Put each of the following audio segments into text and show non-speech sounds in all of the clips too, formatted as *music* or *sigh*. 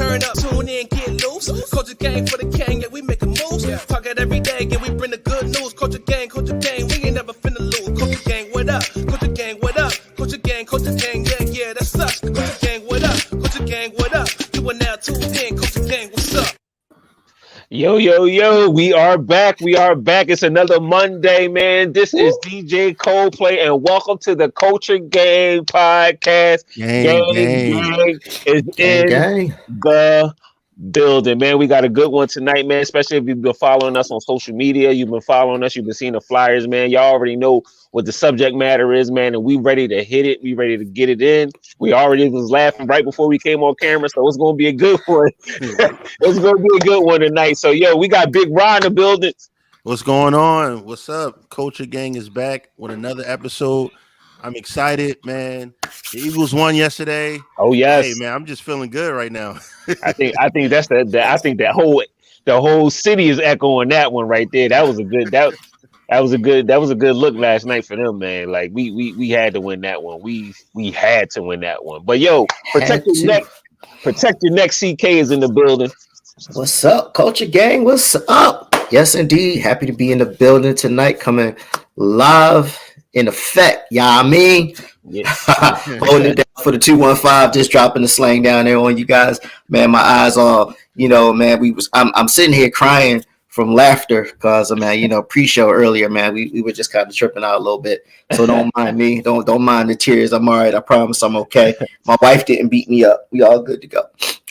Turn up, tune in, get loose. Culture gang for the gang, yeah, we making moves. Talk it every day, and we bring the good news. Culture gang, culture gang, we ain't never finna lose. Culture gang, what up? Culture gang, what up? Culture gang, culture gang, yeah, yeah, that's us. Culture gang, what up? Culture gang, what up? You are now tuned in, culture gang? Yo, yo, yo, we are back. We are back. It's another Monday, man. This is DJ Coldplay, and welcome to the Culture Gang Podcast. Gang, Gang, gang, gang is gang, in gang. the building, man. We got a good one tonight, man. Especially if you've been following us on social media, you've been following us, you've been seeing the flyers, man. Y'all already know what the subject matter is, man. And we ready to hit it. We ready to get it in. We already was laughing right before we came on camera, so it's gonna be a good *laughs* one. *laughs* it's gonna be a good one tonight. So, yo, we got Big Ron in the building. What's going on? What's up? Culture Gang is back with another episode. I'm excited, man. The Eagles won yesterday. Oh yes, Hey, man, I'm just feeling good right now. *laughs* I think I think that's the, the I think that whole the whole city is echoing that one right there. That was a good that that was a good that was a good look last night for them, man. Like we we we had to win that one. We we had to win that one. But yo, protect Had your to. neck. Protect your neck. CK is in the building. What's up, Culture Gang? What's up? Yes, indeed. Happy to be in the building tonight, coming live in effect. Yeah, I mean, Yeah. *laughs* holding it down for the 215, just dropping the slang down there on you guys. Man, my eyes all, you know, man, we was I'm I'm sitting here crying from laughter because I man, you know, pre-show earlier, man, we, we were just kind of tripping out a little bit. So don't *laughs* mind me. Don't don't mind the tears. I'm all right. I promise I'm okay. My wife didn't beat me up. We all good to go.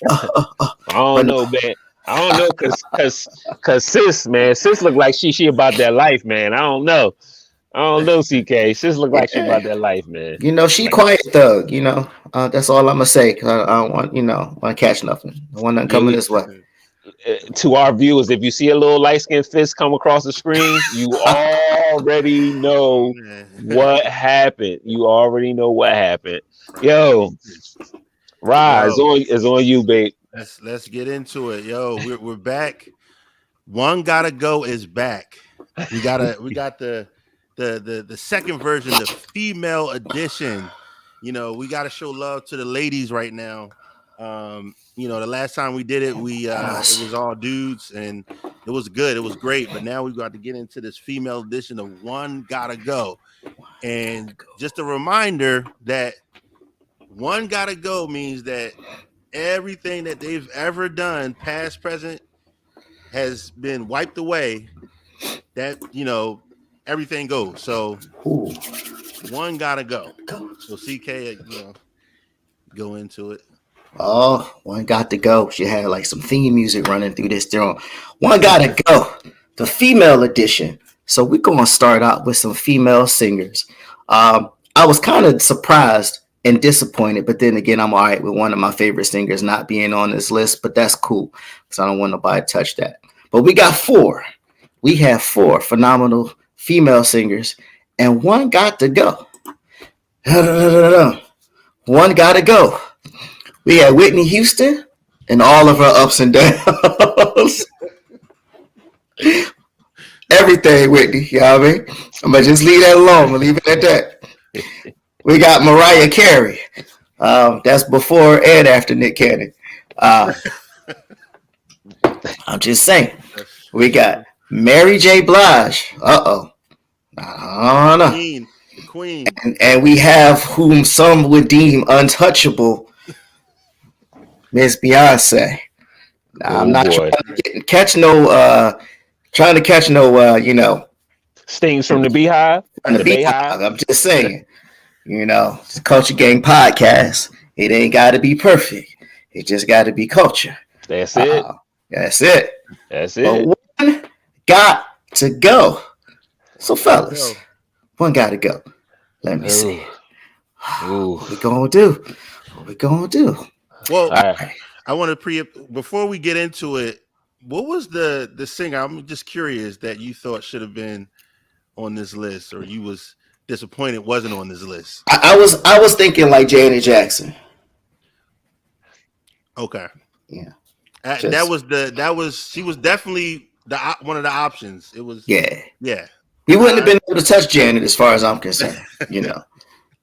*laughs* I don't know, man. I don't know, cause, cause, cause sis, man, sis look like she she about that life, man. I don't know. I don't know, CK. Sis look like she about that life, man. You know, she quiet thug. You know, uh, that's all I'm gonna say. 'cause I, I don't want, you know, want to catch nothing. I want nothing coming this way. Uh, to our viewers, if you see a little light skinned fist come across the screen, you *laughs* already know *laughs* what happened. You already know what happened. Yo, Rise Yo. on is on you, babe. Let's let's get into it. Yo, we're we're back. One gotta go is back. We gotta we got the the the the second version, the female edition. You know, we gotta show love to the ladies right now. Um, you know, the last time we did it, we uh it was all dudes and it was good, it was great. But now we got to get into this female edition of one gotta go. And just a reminder that one gotta go means that everything that they've ever done, past, present, has been wiped away. That you know, everything goes. So Ooh, one gotta go. So CK, you know, go into it. Oh, one got to go. She had like some theme music running through this joint. One got to go. The female edition. So we're gonna start out with some female singers. Um, I was kind of surprised and disappointed, but then again, I'm all right with one of my favorite singers not being on this list, but that's cool because I don't want nobody to touch that. But we got four. We have four phenomenal female singers, and one got to go. *laughs* One got to go. We had Whitney Houston and all of her ups and downs. *laughs* Everything, Whitney. You know what I mean? I'm gonna just leave that alone. I'm leave it at that. We got Mariah Carey. Um, that's before and after Nick Cannon. Uh, *laughs* I'm just saying. We got Mary J. Blige. Uh oh. I don't know. Queen, Queen. And, and we have whom some would deem untouchable, Miss Beyonce. Now, I'm Oh, not boy. trying to get, catch no, uh, trying to catch no, uh, you know, Stings from the BeyHive. on the The beat. BeyHive. I'm just saying, you know, it's a Culture Gang podcast. It ain't got to be perfect. It just got to be culture. That's it. Uh, that's it. That's But it. one got to go. So, fellas, Go. one got to go. Let me see. *sighs* Ooh. What we gonna do? What we gonna do? Well, All right. I want to pre before we get into it. What was the the singer? I'm just curious that you thought should have been on this list, or you was disappointed wasn't on this list. I, I was I was thinking like Janet Jackson. Okay. Yeah. Uh, Just- that was the that was she was definitely the one of the options. It was Yeah. yeah. He wouldn't have been able to touch Janet as far as I'm concerned, *laughs* you know.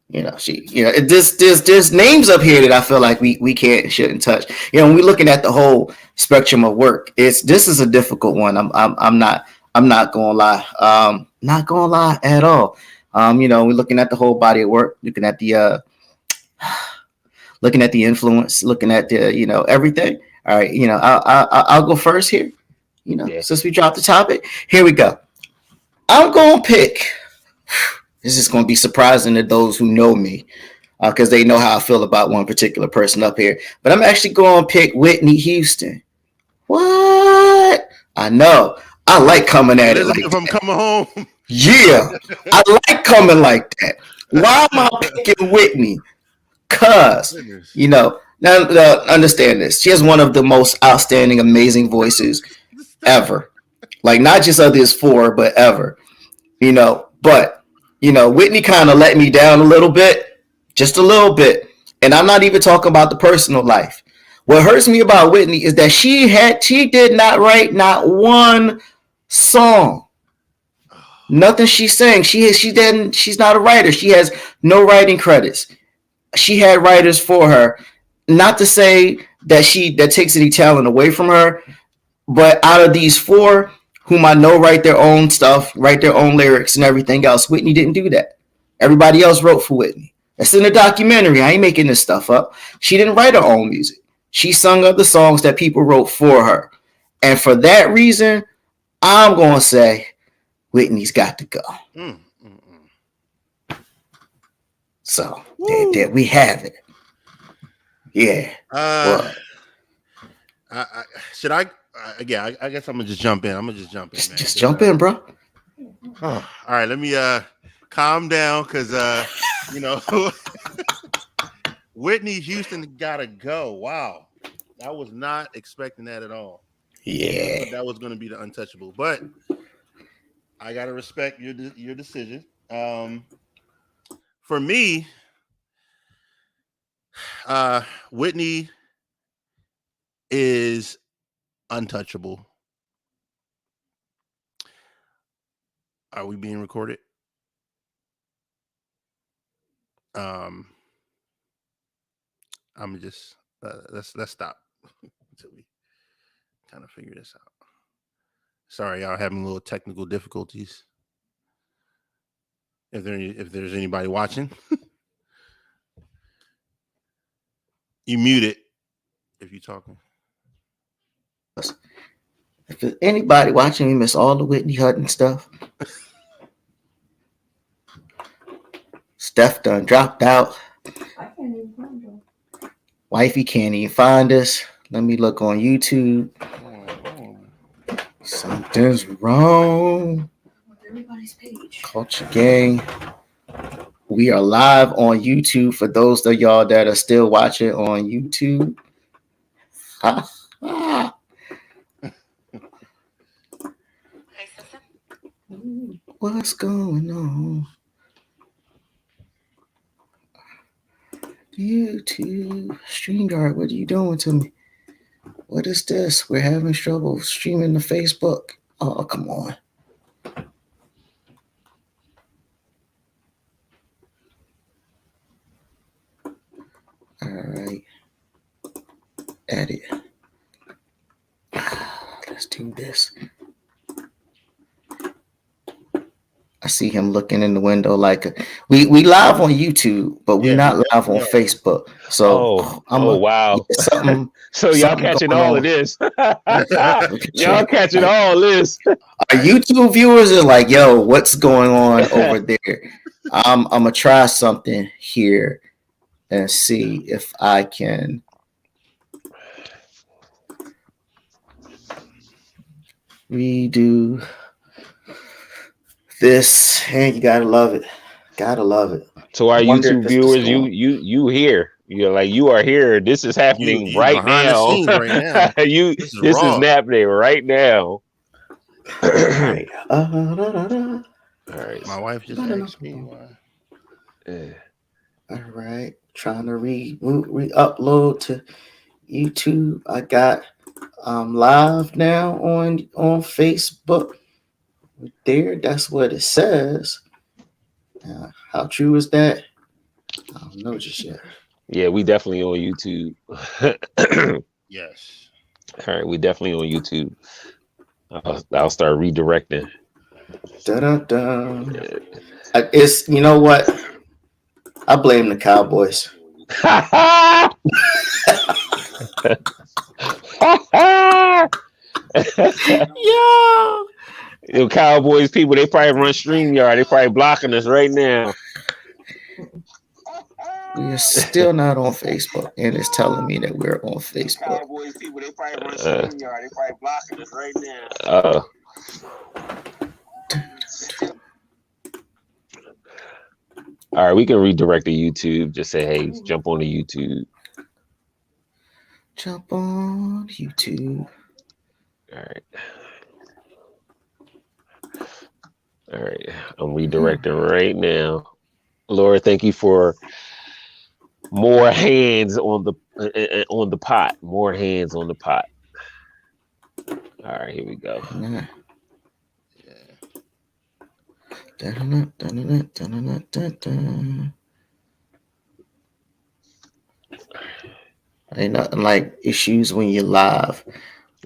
You know, she, you know, it- there's there's there's names up here that I feel like we we can't shouldn't touch. You know, when we're looking at the whole spectrum of work, it's this is a difficult one. I'm I'm I'm not I'm not gonna lie. Um, not gonna lie at all. Um, you know, we're looking at the whole body of work, looking at the uh *sighs* looking at the influence, looking at the you know everything. All right, you know, I I I- I'll go first here. You know, Yeah. since we dropped the topic, here we go. I'm gonna pick. This is gonna be surprising to those who know me, uh, because they know how I feel about one particular person up here. But I'm actually gonna pick Whitney Houston. What? I know. I like coming at it like Elizabeth, I'm coming home. yeah, I like coming like that. Why am I picking Whitney? Cause you know now, now understand this. She has one of the most outstanding, amazing voices ever. Like not just of this four, but ever. You know, but you know, Whitney kind of let me down a little bit, just a little bit. And I'm not even talking about the personal life. What hurts me about Whitney is that she had she did not write not one song. Nothing she's saying. She she didn't she's not a writer. She has no writing credits. She had writers for her. Not to say that she that takes any talent away from her, but out of these four whom I know write their own stuff, write their own lyrics and everything else, Whitney didn't do that. Everybody else wrote for Whitney. That's in the documentary. I ain't making this stuff up. She didn't write her own music. She sung other songs that people wrote for her. And for that reason, I'm going to say Whitney's got to go. Mm, mm, mm. So there, there we have it. Yeah. Uh, I, I, should I? Uh, yeah, I, I guess I'm gonna just jump in. I'm gonna just jump in, Just, man. just jump in, bro. Oh, all right, let me uh calm down because uh you know *laughs* Whitney Houston gotta go. Wow, I was not expecting that at all. Yeah. That was gonna be the untouchable, but I gotta respect your de- your decision. Um, for me, uh, Whitney is untouchable. Are we being recorded? Um, I'm just uh, let's let's stop *laughs* until we kind of figure this out. Sorry, y'all having a little technical difficulties. If there if there's anybody watching, *laughs* you mute it if you're talking. If anybody watching, me miss all the Whitney Houston stuff. Steph done dropped out. I can't even find. Wifey can't even find us. Let me look on YouTube. Something's wrong. Everybody's page. Culture Gang. We are live on YouTube for those of y'all that are still watching on YouTube. Ha. What's going on? YouTube, StreamYard, what are you doing to me? What is this? We're having trouble streaming to Facebook. Oh, come on. All right. Edit. *sighs* Let's do this. I see him looking in the window like a, we we live on YouTube, but we're Yeah, not live on yeah. Facebook. So Oh, *sighs* I'm oh a- wow. something. *laughs* So y'all something catching all on. of this. *laughs* y'all catching all this. Our YouTube viewers are like, "Yo, what's going on *laughs* over there?" I'm I'm gonna try something here and see if I can. Redo this, and you gotta love it. Gotta love it. To our YouTube viewers, you you you here. You're like you are here. This is happening you right now. right now. *laughs* you This is this is happening right now. All right. Uh, da, da, da. All right. My wife just I don't asked me why. All right, trying to re re upload to YouTube. I got um live now on on Facebook. There, that's what it says. Uh, how true is that? I don't know just yet. Yeah, we definitely on YouTube. *coughs* Yes. All right, we definitely on YouTube. I'll, I'll start redirecting. Da da da. It's you know what? I blame the Cowboys. *laughs* *laughs* *laughs* Yeah. Yo, Cowboys people, they probably run StreamYard. They probably blocking us right now. We're still not on Facebook, and it's telling me that we're on Facebook. Cowboys people, they probably run StreamYard. They probably blocking us right now. Uh, all right, we can redirect to YouTube. Just say, hey, jump on the YouTube. Jump on YouTube. All right. All right. I'm redirecting right now. Laura, thank you for more hands on the uh, uh, on the pot. More hands on the pot. All right, here we go. Ain't nothing like issues when you're live.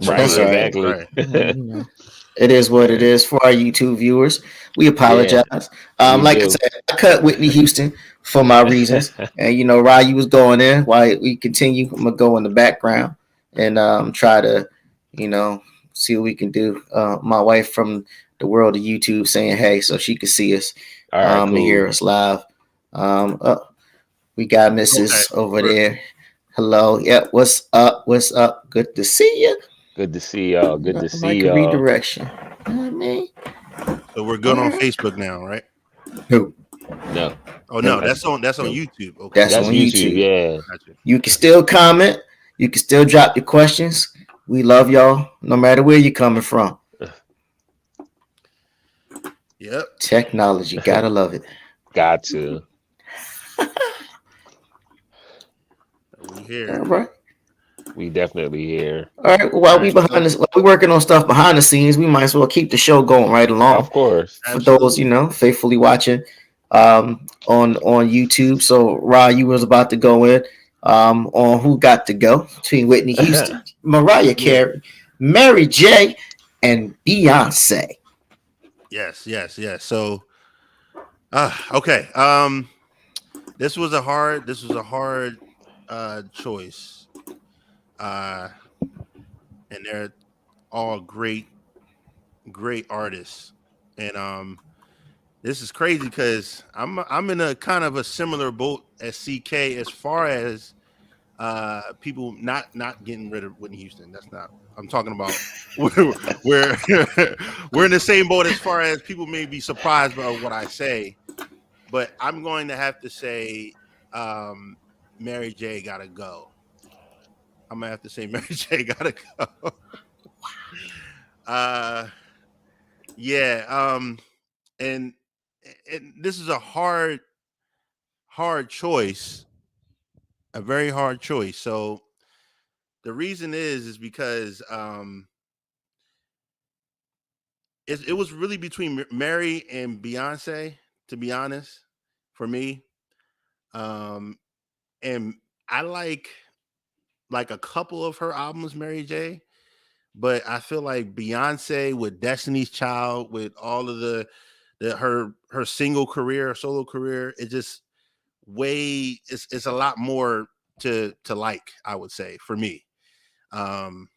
Right, that's all right. exactly. Right. *laughs* *laughs* It is what it is for our YouTube viewers. We apologize. um, we like I said, I cut Whitney Houston for my reasons. *laughs* and you know, Ryan, you was going in while we continue. I'm gonna go in the background and um, try to, you know, see what we can do. Uh, my wife from the world of YouTube saying hey, so she can see us All right, um, and cool. hear us live. Um, uh, we got Mrs. Okay. over there. Hello. Yep. What's up? What's up? Good to see you. Good to see y'all. Good to Nothing see like a y'all. redirection. You know what I mean? So we're good on Facebook now, right? No, No. Oh no, that's on that's on YouTube. Okay. That's that's on YouTube. YouTube. Yeah. Gotcha. You can still comment. You can still drop your questions. We love y'all, no matter where you're coming from. Yep. Technology, gotta *laughs* love it. Got to. We here. right. We definitely here. All right. Well, while we behind this, while we working on stuff behind the scenes, we might as well keep the show going right along. Of course. for those you know faithfully watching um on on youtube so ra you was about to go in um on who got to go between whitney *laughs* houston mariah carey mary j and beyonce Yes, yes, yes. So uh okay. Um this was a hard this was a hard uh choice. Uh and they're all great great artists. And um this is crazy because I'm I'm in a kind of a similar boat as CK as far as uh people not not getting rid of Whitney Houston. That's not I'm talking about *laughs* we're we're, *laughs* we're in the same boat as far as people may be surprised by what I say, but I'm going to have to say um Mary J gotta go. I'm gonna have to say *laughs* Mary J gotta go. *laughs* uh yeah, um and and this is a hard hard choice. A very hard choice. So the reason is is because um it, it was really between Mary and Beyonce, to be honest, for me. Um and I like like a couple of her albums, Mary J. But I feel like Beyonce with Destiny's Child, with all of the the her her single career, solo career, it just way it's it's a lot more to to like, I would say, for me. Um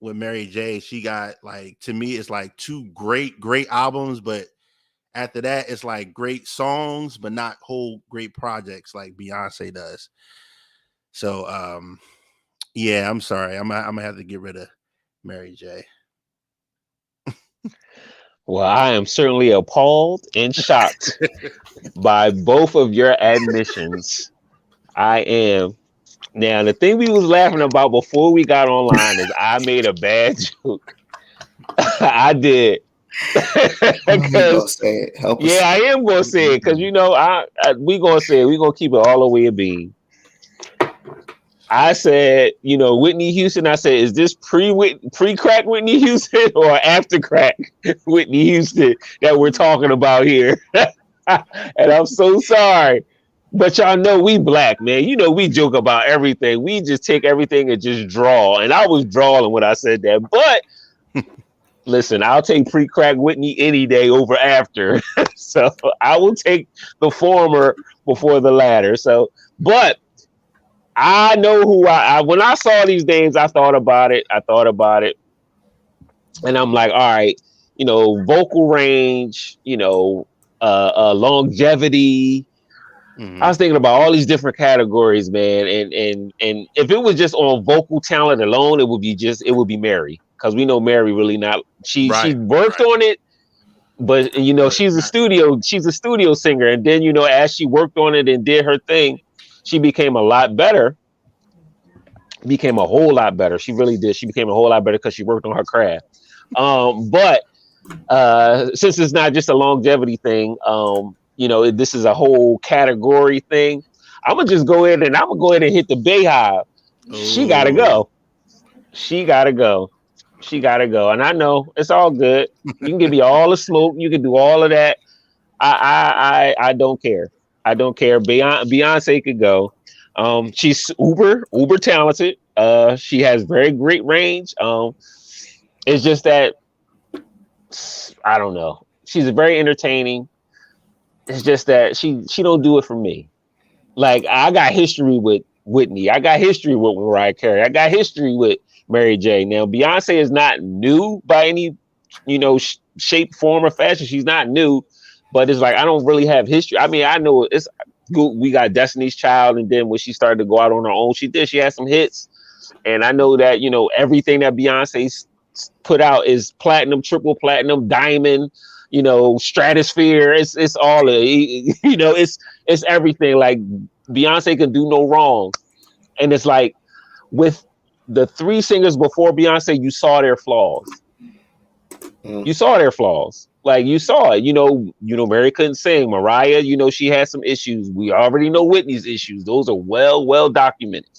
with Mary J, she got like to me, it's like two great, great albums, but after that, it's like great songs, but not whole great projects like Beyonce does. So um yeah, I'm sorry. I'm I'm gonna have to get rid of Mary J. Well, I am certainly appalled and shocked by both of your admissions. I am. Now, the thing we was laughing about before we got online is I made a bad joke. *laughs* I did. You gonna *laughs* 'Cause- say it. Yeah, I am gonna say it because you know I, I we gonna say it. We gonna keep it all the way a beam. I said, you know, Whitney Houston. I said, is this pre pre crack Whitney Houston *laughs* or after crack *laughs* Whitney Houston that we're talking about here? *laughs* and I'm so sorry, But y'all know we black, man. You know we joke about everything. We just take everything and just draw. And I was drawing when I said that. But listen, I'll take pre-crack Whitney any day over after. so I will take the former before the latter. So, but I know who I, I when I saw these names, I thought about it. I thought about it, and I'm like, all right, you know, vocal range, you know, uh, uh longevity. Mhm. I was thinking about all these different categories, man, and and and if it was just on vocal talent alone, it would be just it would be Mary because we know Mary really not she she worked right. on it, but you know she's a studio she's a studio singer, and then you know as she worked on it and did her thing, she became a lot better. Became a whole lot better. She really did. She became a whole lot better because she worked on her craft. Um, but uh, since it's not just a longevity thing, um, you know, this is a whole category thing. I'm gonna just go ahead and I'm gonna go ahead and hit the BeyHive. She gotta go. She gotta go. She gotta go. And I know it's all good. You can give me all the smoke. You can do all of that. I I I, I don't care. I don't care. Beyonce, could go. Um, she's uber uber talented. Uh, she has very great range. Um, it's just that I don't know. She's very entertaining. It's just that she she don't do it for me. Like I got history with Whitney. I got history with Mariah Carey. I got history with Mary J. Now Beyonce is not new by any you know sh- shape, form, or fashion. She's not new, but it's like I don't really have history. I mean, I know it's good. We got Destiny's Child, and then when she started to go out on her own, she did. She had some hits, and I know that you know everything that Beyonce put out is platinum, triple platinum, diamond. You know, stratosphere. It's it's all *laughs* you know. It's it's everything. Like Beyonce can do no wrong, and it's like with the three singers before Beyonce, you saw their flaws. Mm. You saw their flaws. Like you saw it. You know, you know, Mary couldn't sing. Mariah, you know, she had some issues. We already know Whitney's issues. Those are well, well documented.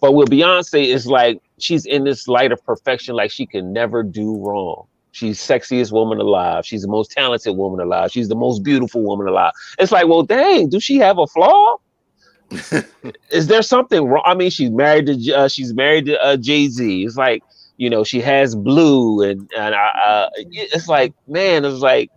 But with Beyonce, it's like she's in this light of perfection, like she can never do wrong. She's sexiest woman alive. She's the most talented woman alive. She's the most beautiful woman alive. It's like, well, dang, do she have a flaw? *laughs* Is there something wrong? I mean, she's married to uh, she's married to uh, Jay Z. It's like you know she has blue and and uh, uh, it's like man, it's like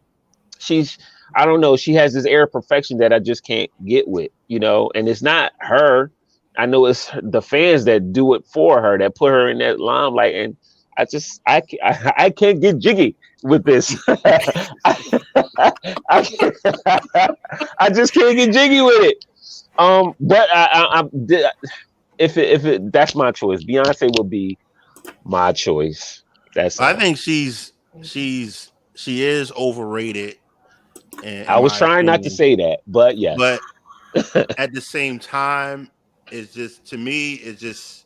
she's I don't know. She has this air of perfection that I just can't get with, you know. And it's not her. I know it's the fans that do it for her that put her in that limelight, and I just I I, I can't get jiggy with this. *laughs* I, I, *laughs* I just can't get jiggy with it. Um, but I, I, I if it, if it that's my choice, Beyonce will be my choice. That's I think she's she's she is overrated. in- I was trying not to say that, but yes. but *laughs* at the same time, it's just to me, it's just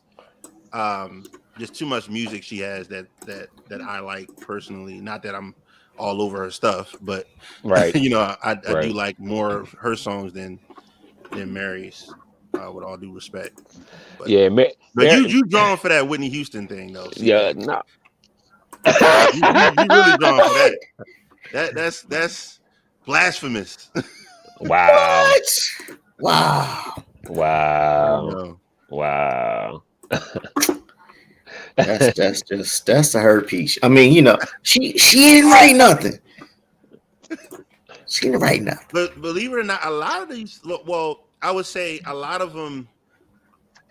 um just too much music she has that that that I like personally. Not that I'm all over her stuff, but right. *laughs* you know, I, I do like more of her songs than than Mary's. Uh, with all due respect, but, Yeah, ma- but you you drawn for that Whitney Houston thing though. see? yeah, no. you, you, you really drawn for that. That that's that's blasphemous. *laughs* wow. What? Wow. Wow. Wow. *laughs* That's that's just that's a her piece. I mean, you know, she she didn't write nothing. She didn't write nothing. But believe it or not, a lot of these, look, well, I would say a lot of them,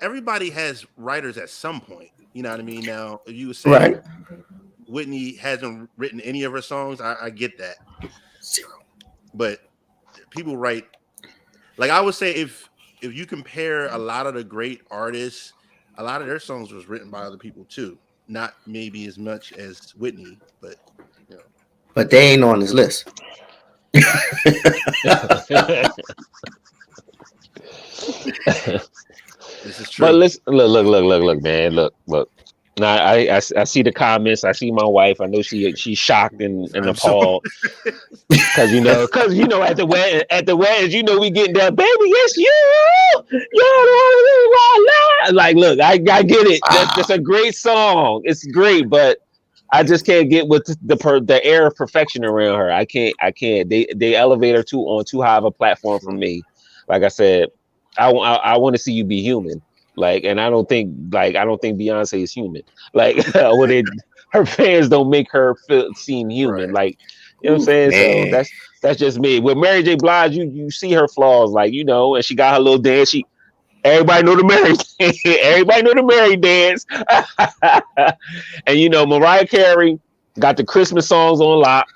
everybody has writers at some point. You know what I mean? Now, if you would say Right. Whitney hasn't written any of her songs, I, I get that. Zero. But people write, like I would say, if if you compare a lot of the great artists, a lot of their songs was written by other people too. Not maybe as much as Whitney, but But they ain't on this list. *laughs* *laughs* this is *laughs* true. But listen, look, look, look, look, look, man, look, look. Now I, I, I see the comments. I see my wife. I know she she's shocked and, and appalled. *laughs* Because you know because you know at the wedding at the weddings you know we getting that baby it's you. You're like look I, I get it. That's, that's a great song. It's great but I just can't get with the per, the air of perfection around her. I can't I can't. They they elevate her too on too high of a platform for me. Like I said, I I, I want to see you be human. Like, and I don't think like I don't think Beyonce is human. Like, *laughs* *laughs* when it, her fans don't make her feel seem human. Right. Like, you know what I'm saying? Man. So that's that's just me. With Mary J. Blige, you you see her flaws, like you know, and she got her little dance. She everybody know the Mary, *laughs* everybody know the Mary dance, and you know Mariah Carey got the Christmas songs on lock.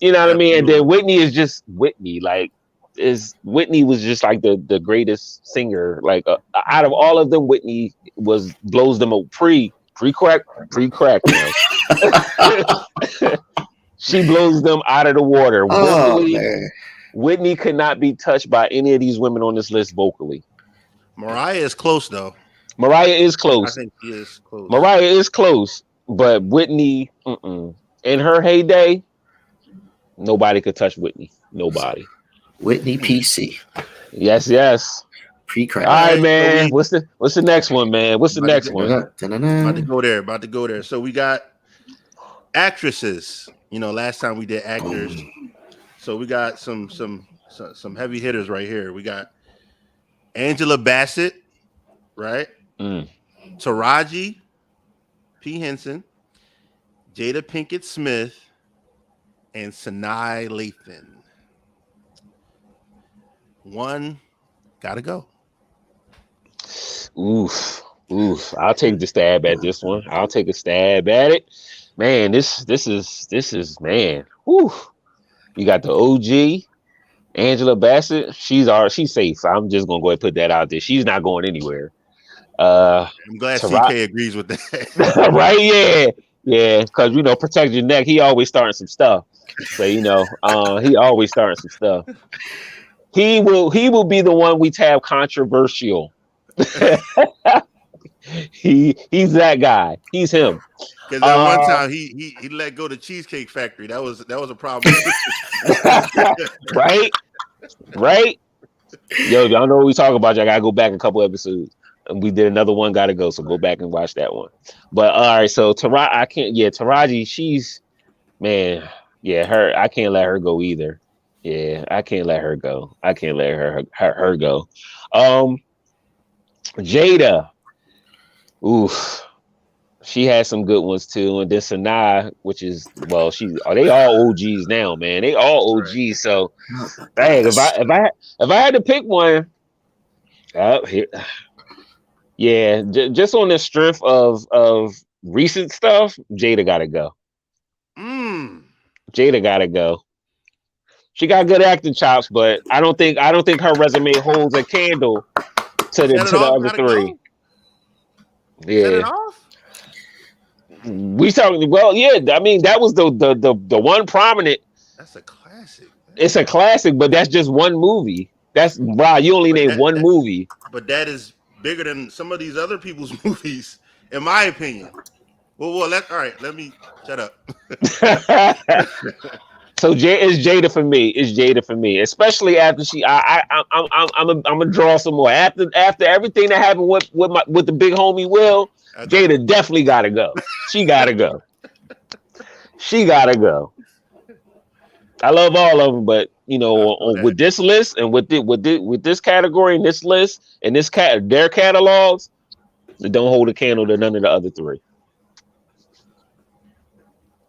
You know what I mean? And then Whitney is just Whitney. Like, is Whitney was just like the the greatest singer. Like uh, out of all of them, Whitney was blows them a pre pre crack pre crack. *laughs* she blows them out of the water. Oh Vocally, man. Whitney could not be touched by any of these women on this list vocally. Mariah is close though. Mariah is I close. think she is close. Mariah is close, but Whitney, mm-mm. in her heyday, nobody could touch Whitney. Nobody. Whitney PC. Yes, yes. Pre-crack. All right, man. What's the what's the next one, man? What's the About next get- one? About to go there. About to go there. So we got actresses. You know, last time we did actors. So we got some some some, some heavy hitters right here. We got Angela Bassett, right? Mm. Taraji P. Henson, Jada Pinkett Smith, and Sanaa Lathan. One gotta go. Oof, oof. I'll take the stab at this one. I'll take a stab at it. Man, this this is this is man. Oof. You got the OG, Angela Bassett. She's our she's safe. I'm just gonna go ahead and put that out there. She's not going anywhere. Uh I'm glad Tara- CK agrees with that. *laughs* right, yeah. Yeah, because you know, protect your neck. He always starting some stuff. So you know, uh, he always starting some stuff. He will he will be the one we tab controversial. *laughs* he he's that guy. He's him. Because that one Uh, time he, he he let go the Cheesecake Factory. That was that was a problem. *laughs* right? Right? Yo, y'all know what we talk about. Y'all gotta go back a couple episodes. And we did another one, gotta go. So go back and watch that one. But all right, so Taraji, I can't yeah, Taraji, she's man, yeah, her I can't let her go either. Yeah, I can't let her go. I can't let her her, her go. Um Jada. Oof. She had some good ones too. And then Sanaa, which is well, she are they all OGs now, man. They all OGs. So *laughs* dang, if I if I if I had to pick one, uh, here, yeah, j- just on the strength of of recent stuff, Jada gotta go. mm. Jada gotta go. She got good acting chops, but I don't think I don't think her resume holds a candle to the to the other three. go? Set it Yeah, we talking. Well, yeah, I mean that was the the the, the one prominent. That's a classic. It's a classic, but that's just one movie. That's bro. You only But named that- one that- movie. But that is bigger than some of these other people's *laughs* movies, in my opinion. Well, well, let all right. Let me shut up. *laughs* so J is Jada for me. It's Jada for me, especially after she. I I I'm I'm I'm I'm a, I'm gonna draw some more after after everything that happened with with my with the big homie Will. Jada definitely gotta go. She gotta go. She gotta go. I love all of them, but you know, on, with this list and with the, with the, with this category and this list and this cat their catalogs, they don't hold a candle to none of the other three.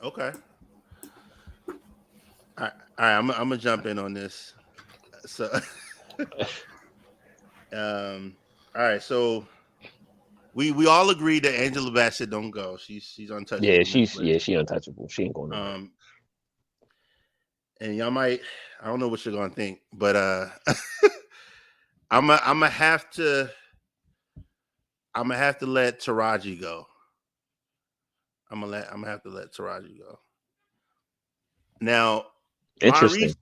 Okay. All right. I'm, I'm gonna jump in on this. So, *laughs* um, all right. So, we we all agree that Angela Bassett don't go. She's she's untouchable. Yeah, she's yeah, she untouchable. She ain't going. nowhere. Um, and y'all might, I don't know what you're gonna think, but uh, *laughs* I'm a, I'm gonna have to, I'm gonna have to let Taraji go. I'm gonna let, I'm gonna have to let Taraji go. Now, Interesting. reason-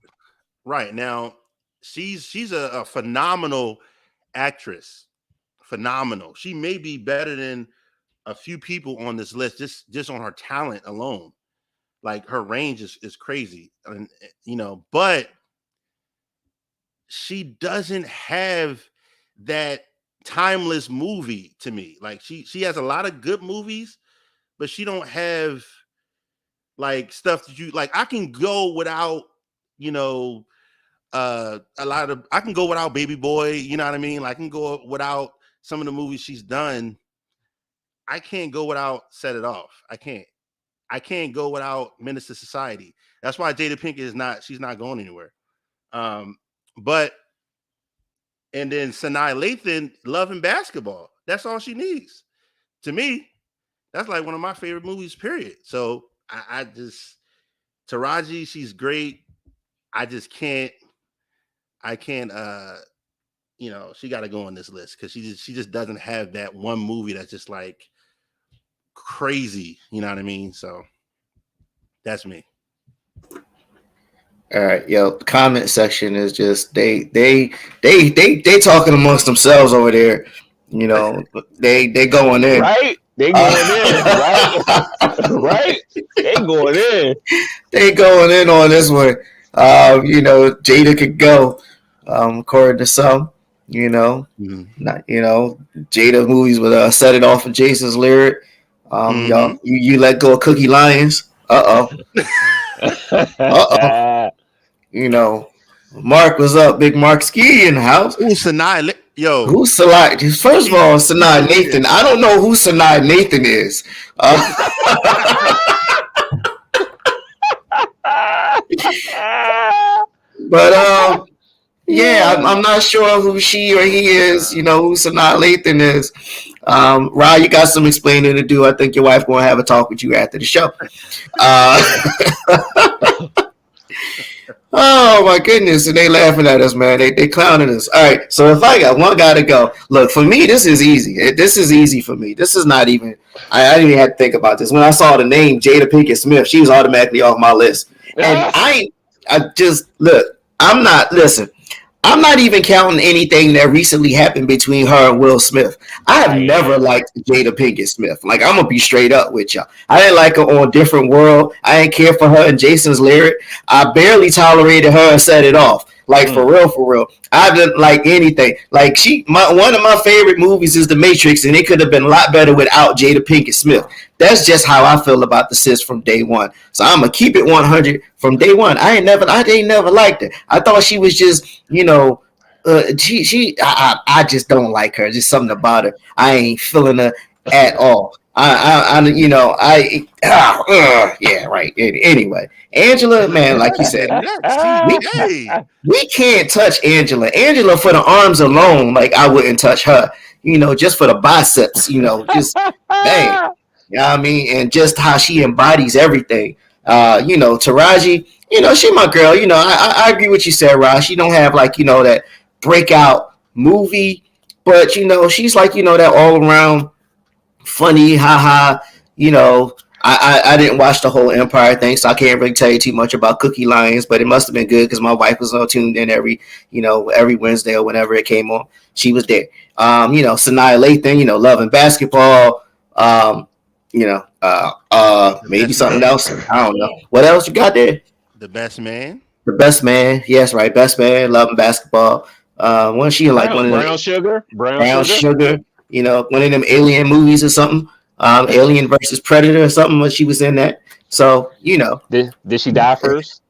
right now, she's she's a, a phenomenal actress, phenomenal. She may be better than a few people on this list just just on her talent alone like her range is, is crazy and eh, you know but she doesn't have that timeless movie to me like she she has a lot of good movies but she don't have like stuff that you like i can go without you know uh a lot of I can go without Baby Boy, you know what I mean? Like, I can go without some of the movies she's done. I can't go without Set It Off. I can't. I can't go without to Society. That's why Jada Pinkett is not, she's not going anywhere. Um, but and then Sanaa Lathan, Love and Basketball. That's all she needs. To me, that's like one of my favorite movies, period. So I, I just Taraji, she's great. I just can't, I can't uh you know, she got to go on this list because she just she just doesn't have that one movie that's just like crazy. You know what I mean? So that's me. All right, yo, comment section is just they they they they they talking amongst themselves over there. You know, *laughs* they they going in. Right? They going in, right? *laughs* right? They going in. They going in on this one. Um, you know, Jada could go. Um, according to some, you know, not you know, Jada movies with uh, set it off of Jason's lyric. Um, Mhm. y'all, you you let go of Cookie Lyons. Uh oh. *laughs* Uh-oh. You know, Mark was up. Big Mark Ski in the house. Ooh, Sanaa, Li- yo, Who's Sanai? First of all, Sanai Nathan. I don't know who Sanai Nathan is. Uh, *laughs* but um, yeah, I'm, I'm not sure who she or he is. You know who Sanaa Nathan is. Um, you got some explaining to do. I think your wife gonna have a talk with you after the show. Uh, *laughs* oh my goodness, and they laughing at us, man. They they clowning us. All right, so if I got one guy to go, look for me, this is easy. This is easy for me. This is not even. I, I didn't even have to think about this. When I saw the name Jada Pinkett Smith, she was automatically off my list. And I I just look, I'm not listen, I'm not even counting anything that recently happened between her and Will Smith. I have never liked Jada Pinkett Smith. Like I'm gonna be straight up with y'all. I didn't like her on Different World. I didn't care for her and Jason's lyric. I barely tolerated her and set it off. Like for real, for real. I didn't like anything. Like she, my one of my favorite movies is The Matrix, and it could have been a lot better without Jada Pinkett Smith. That's just how I feel about the sis from day one. So I'm gonna keep it 100 from day one. I ain't never, I ain't never liked her. I thought she was just, you know, uh, she, she, I, I, I just don't like her. Just something about her. I ain't feeling her at all. I, I, I you know, I, ah, uh, yeah, right. Anyway, Angela, man, like you said, *laughs* hey, we can't touch Angela. Angela for the arms alone, like I wouldn't touch her. You know, just for the biceps. You know, just dang. You know what I mean? And just how she embodies everything. Uh, you know, Taraji, you know, she my girl. You know, I, I, I agree with you, Sarah. She don't have like, you know, that breakout movie, but you know, she's like, you know, that all around funny, haha, you know. I, I, I didn't watch the whole Empire thing, so I can't really tell you too much about Cookie Lyons, but it must have been good because my wife was on tuned in every, you know, every Wednesday or whenever it came on. She was there. Um, you know, Sanaa Lathan, you know, Love and Basketball, um, you know, uh, uh, maybe something else. I don't know. What else you got there? the best man. The Best Man. Yes, right. Best Man, Love and Basketball. Uh, wasn't she in like one of them brown sugar, brown, Brown sugar. Sugar? You know, one of them alien movies or something. Um, Alien versus Predator or something. When she was in that, so you know, Did, did she die first?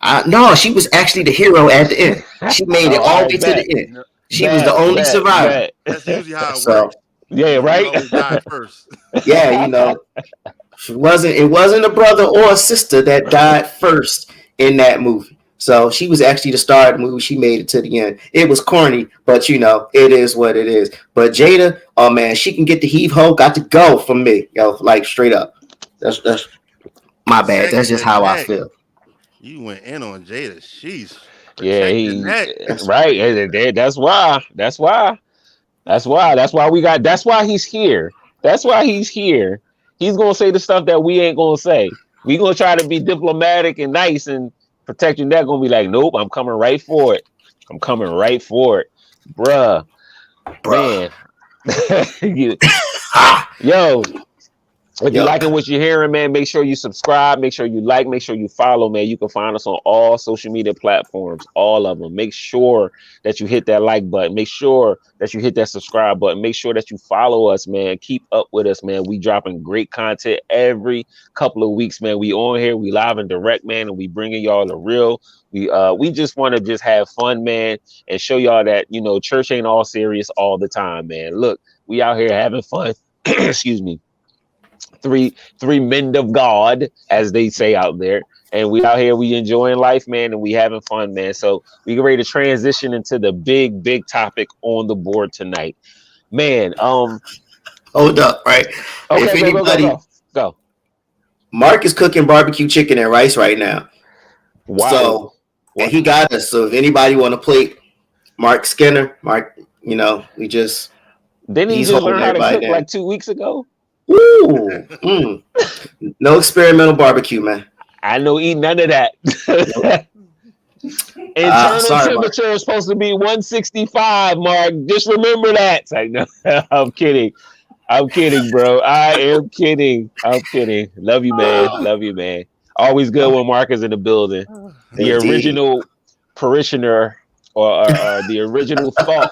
I, no, she was actually the hero at the end. She made it Oh, all the way to the end. She was the only bet, survivor. bet. That's usually how it So works. Yeah, right. always first. *laughs* yeah, you know, it wasn't it wasn't a brother or a sister that died first in that movie. So she was actually the star of the movie. She made it to the end. It was corny, but you know, it is what it is. But Jada, oh man, she can get the heave ho, got to go from me, yo, like straight up. That's that's my bad. That's just how I feel. You went in on Jada. She's Yeah, he, *laughs* right. That's why. That's why. That's why. That's why we got. That's why he's here. That's why he's here. He's gonna say the stuff that we ain't gonna say. We gonna try to be diplomatic and nice and protect your neck. Gonna be like, nope, I'm coming right for it. I'm coming right for it, bruh. Bruh. Man, *laughs* You- *laughs* yo, If you're liking what you're hearing, man, make sure you subscribe. Make sure you like. Make sure you follow, man. You can find us on all social media platforms, all of them. Make sure that you hit that like button. Make sure that you hit that subscribe button. Make sure that you follow us, man. Keep up with us, man. We dropping great content every couple of weeks, man. We on here, we live and direct, man, and we bringing y'all the real. We uh we just want to just have fun, man, and show y'all that you know church ain't all serious all the time, man. Look, we out here having fun. *clears throat* Excuse me three three men of God, as they say out there. And we out here, we enjoying life, man, and we having fun, man. So we get ready to transition into the big, big topic on the board tonight. Man, um Hold up, right? okay, If go, go, go, anybody- go, go. Mark is cooking barbecue chicken and rice right now. Wow. So and he got us. So if anybody want to plate Mark Skinner, Mark, you know, we just Didn't he just learn how to cook down. like two weeks ago? Ooh, mm. no experimental barbecue, man. I know eat none of that. *laughs* Internal Ah, sorry, Mark. temperature is supposed to be 165, Mark. Just remember that. It's like, *laughs* no, I'm kidding. I'm kidding, bro. I am kidding. I'm kidding. Love you, man. Love you, man. Always good when Mark is in the building. The Indeed. original parishioner or, or the original thought,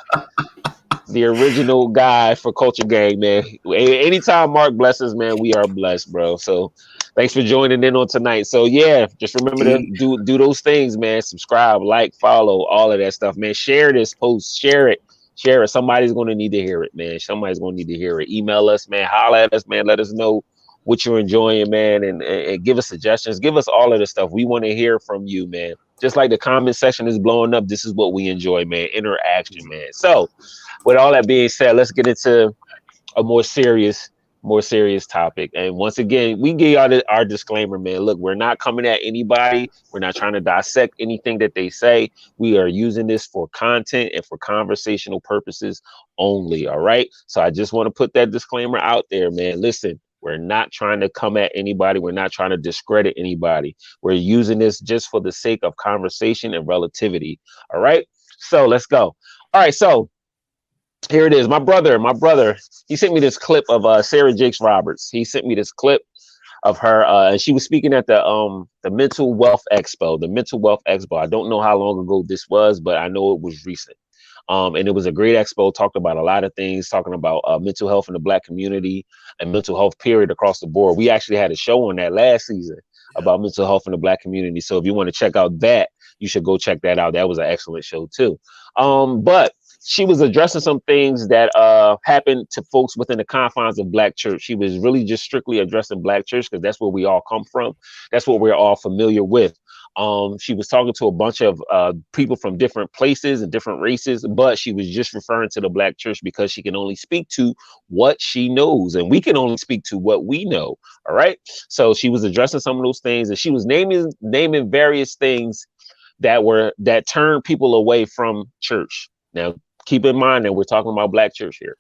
the original guy for Culture Gang, man. Anytime Mark blesses, man, we are blessed, bro. So thanks for joining in on tonight. So yeah, just remember to do do those things, man. Subscribe, like, follow, all of that stuff, man. Share this post, share it, share it. Somebody's gonna need to hear it, man. Somebody's gonna need to hear it. Email us, man. Holla at us, man. Let us know what you're enjoying, man, and, and, and give us suggestions. Give us all of the stuff. We want to hear from you, man. Just like the comment section is blowing up, this is what we enjoy, man. Interaction, man. So, with all that being said, let's get into a more serious, more serious topic. And once again, we give y'all the, our disclaimer, man. Look, we're not coming at anybody. We're not trying to dissect anything that they say. We are using this for content and for conversational purposes only. All right. So I just want to put that disclaimer out there, man. Listen, we're not trying to come at anybody. We're not trying to discredit anybody. We're using this just for the sake of conversation and relativity. All right. So let's go. All right. So here it is. My brother, my brother, he sent me this clip of uh, Sarah Jakes Roberts. He sent me this clip of her, uh, and she was speaking at the um the Mental Wealth Expo. The Mental Wealth Expo. I don't know how long ago this was, but I know it was recent. Um, and it was a great expo. Talked about a lot of things, talking about uh, mental health in the Black community and mental health period across the board. We actually had a show on that last season about mental health in the Black community. So if you want to check out that, you should go check that out. That was an excellent show too. Um, but she was addressing some things that uh happened to folks within the confines of black church. She was really just strictly addressing black church because that's where we all come from. That's what we're all familiar with. Um she was talking to a bunch of uh people from different places and different races but she was just referring to the black church because she can only speak to what she knows and we can only speak to what we know all right? So she was addressing some of those things and she was naming naming various things that were that turned people away from church. Now keep in mind that we're talking about black church here.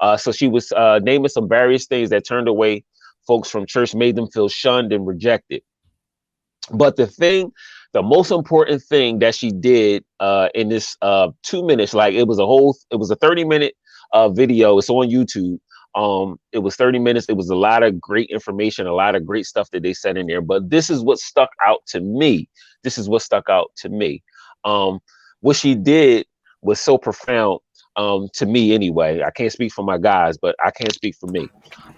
Uh, so she was uh, naming some various things that turned away folks from church, made them feel shunned and rejected. But the thing, the most important thing that she did uh, in this uh, two minutes, like it was a whole, it was a 30 minute uh, video. It's on YouTube. Um, it was 30 minutes. It was a lot of great information, a lot of great stuff that they said in there. But this is what stuck out to me. This is what stuck out to me. Um, what she did was so profound um, to me anyway. I can't speak for my guys, but I can't speak for me.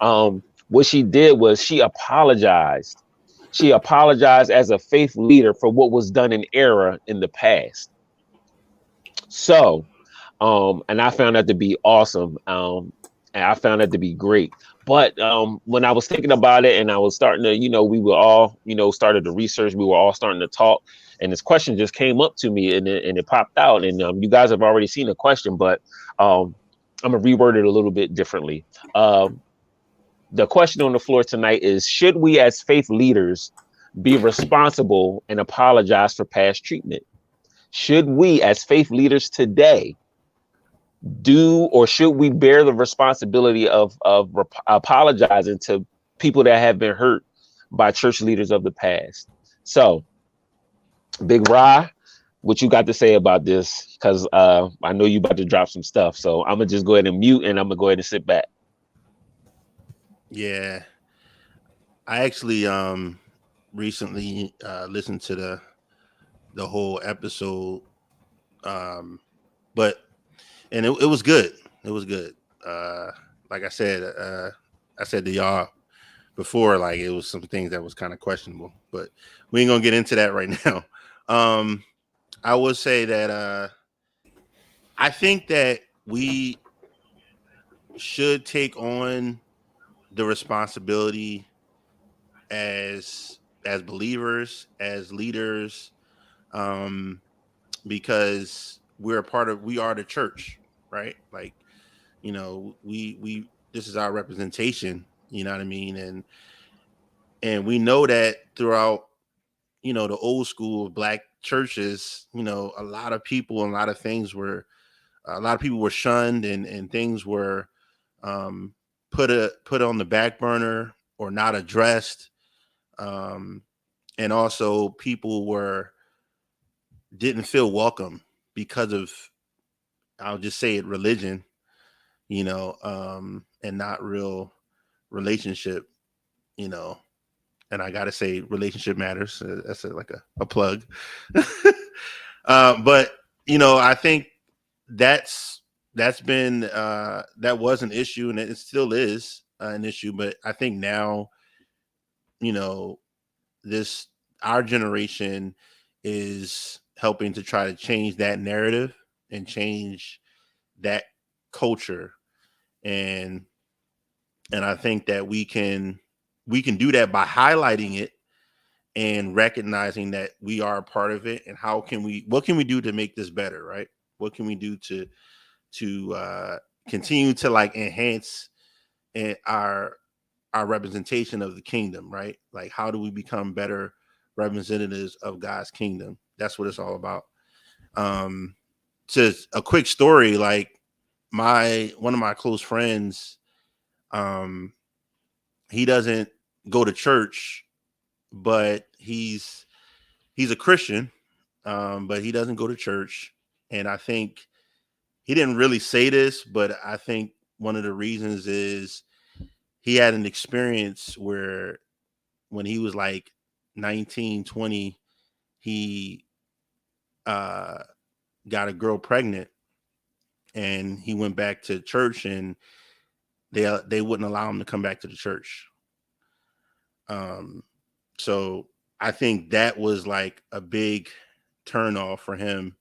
Um, what she did was she apologized. She apologized as a faith leader for what was done in error in the past. So, um, and I found that to be awesome. Um, and I found that to be great. But um, when I was thinking about it and I was starting to, you know, we were all, you know, started to research, we were all starting to talk and this question just came up to me and it, and it popped out and um, you guys have already seen the question but um, i'm gonna reword it a little bit differently. Um, the question on the floor tonight is should we as faith leaders be responsible and apologize for past treatment? Should we as faith leaders today do or should we bear the responsibility of of rep- apologizing to people that have been hurt by church leaders of the past? So Big Ra, what you got to say about this? Because uh, I know you about to drop some stuff, so I'm gonna just go ahead and mute, and I'm gonna go ahead and sit back. Yeah. I actually um recently uh listened to the the whole episode um but and it, it was good. It was good. Uh like I said, uh I said to y'all before like it was some things that was kind of questionable, but we ain't to get into that right *laughs* now. Um I will say that uh I think that we should take on the responsibility as as believers as leaders um because we're a part of we are the church right? Like you know we we this is our representation you know what i mean? And and we know that throughout you know the old school black churches you know a lot of people and a lot of things were a lot of people were shunned and and things were um put a put on the back burner or not addressed um and also people were didn't feel welcome because of i'll just say it religion you know um and not real relationship you know and i gotta say relationship matters. Uh, that's a, like a, a plug. *laughs* Uh, but you know i think that's that's been uh that was an issue and it still is uh, an issue but i think now you know this our generation is helping to try to change that narrative and change that culture. And and i think that we can we can do that by highlighting it and recognizing that we are a part of it and how can we what can we do to make this better right? What can we do to to uh continue to like enhance and our our representation of the kingdom right? Like how do we become better representatives of god's kingdom? That's what it's all about. Um just a quick story like my one of my close friends um he doesn't go to church but he's he's a christian um but he doesn't go to church. And i think he didn't really say this but i think one of the reasons is he had an experience where when he was like 19 20 he uh got a girl pregnant and he went back to church and they they wouldn't allow him to come back to the church um so i think that was like a big turn off for him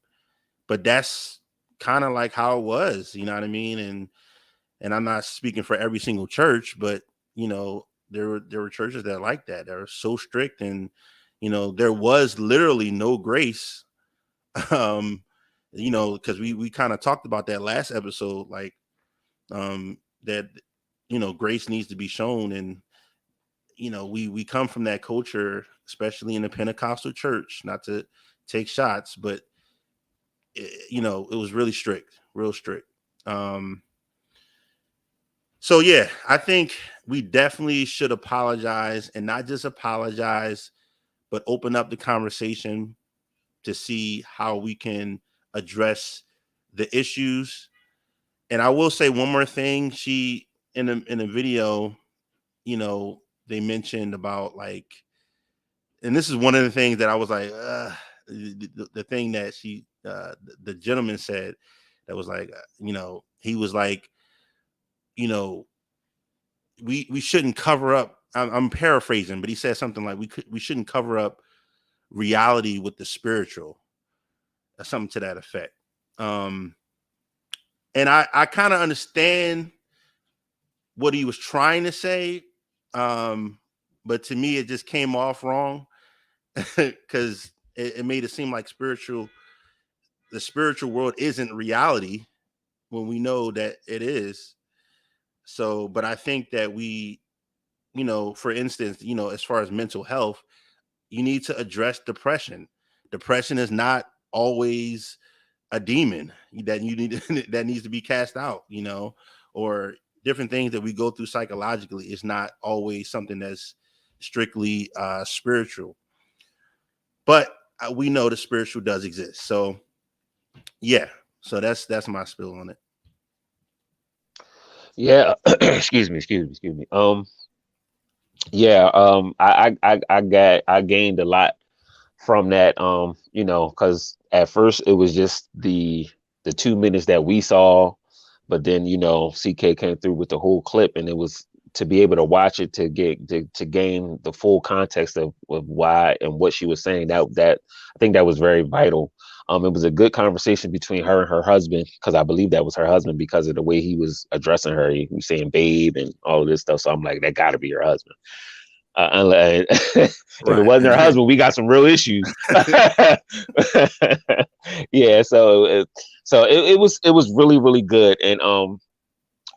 but that's kind of like how it was you know what i mean? And and i'm not speaking for every single church but you know there were there were churches that like that that are so strict and you know there was literally no grace *laughs* um you know because we we kind of talked about that last episode like um that you know grace needs to be shown and you know we we come from that culture especially in the pentecostal church not to take shots but it, you know it was really strict real strict. Um so yeah i think we definitely should apologize and not just apologize but open up the conversation to see how we can address the issues. And i will say one more thing. She in a in a video you know they mentioned about like and this is one of the things that i was like uh, the, the, thing that she uh the, the gentleman said that was like uh, you know he was like you know we we shouldn't cover up i'm, I'm paraphrasing but he said something like we could we shouldn't cover up reality with the spiritual or something to that effect. Um and i i kind of understand what he was trying to say um but to me it just came off wrong *laughs* because it, it made it seem like spiritual the spiritual world isn't reality when we know that it is. So but i think that we you know for instance you know as far as mental health you need to address depression. Depression is not always a demon that you need *laughs* that needs to be cast out you know or different things that we go through psychologically is not always something that's strictly uh spiritual. But uh, we know the spiritual does exist. So yeah. So that's that's my spill on it. Yeah, *clears throat* excuse me, excuse me, excuse me. Um, yeah um I, I i i got i gained a lot from that um you know because at first it was just the the two minutes that we saw but then you know ck came through with the whole clip and it was to be able to watch it to get to, to gain the full context of, of why and what she was saying that that i think that was very vital. Um it was a good conversation between her and her husband because i believe that was her husband because of the way he was addressing her. He was saying babe and all of this stuff so i'm like that gotta be her husband uh, unless, *laughs* if it wasn't her *laughs* husband, we got some real issues. *laughs* yeah, so it, so it, it was it was really really good, and um,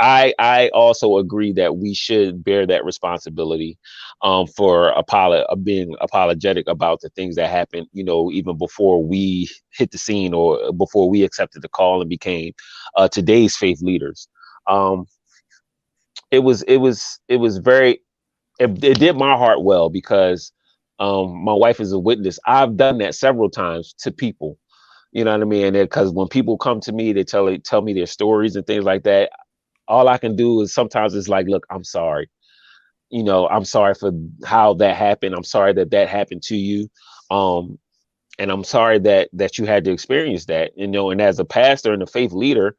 I I also agree that we should bear that responsibility um, for apolo- uh, being apologetic about the things that happened. You know, even before we hit the scene or before we accepted the call and became uh, today's faith leaders. Um, it was it was it was very it, it did my heart well because um, my wife is a witness. I've done that several times to people. You know what I mean? Because when people come to me, they tell tell me their stories and things like that. All I can do is sometimes it's like, look, I'm sorry. You know, I'm sorry for how that happened. I'm sorry that that happened to you. Um, and I'm sorry that that you had to experience that. You know, and as a pastor and a faith leader,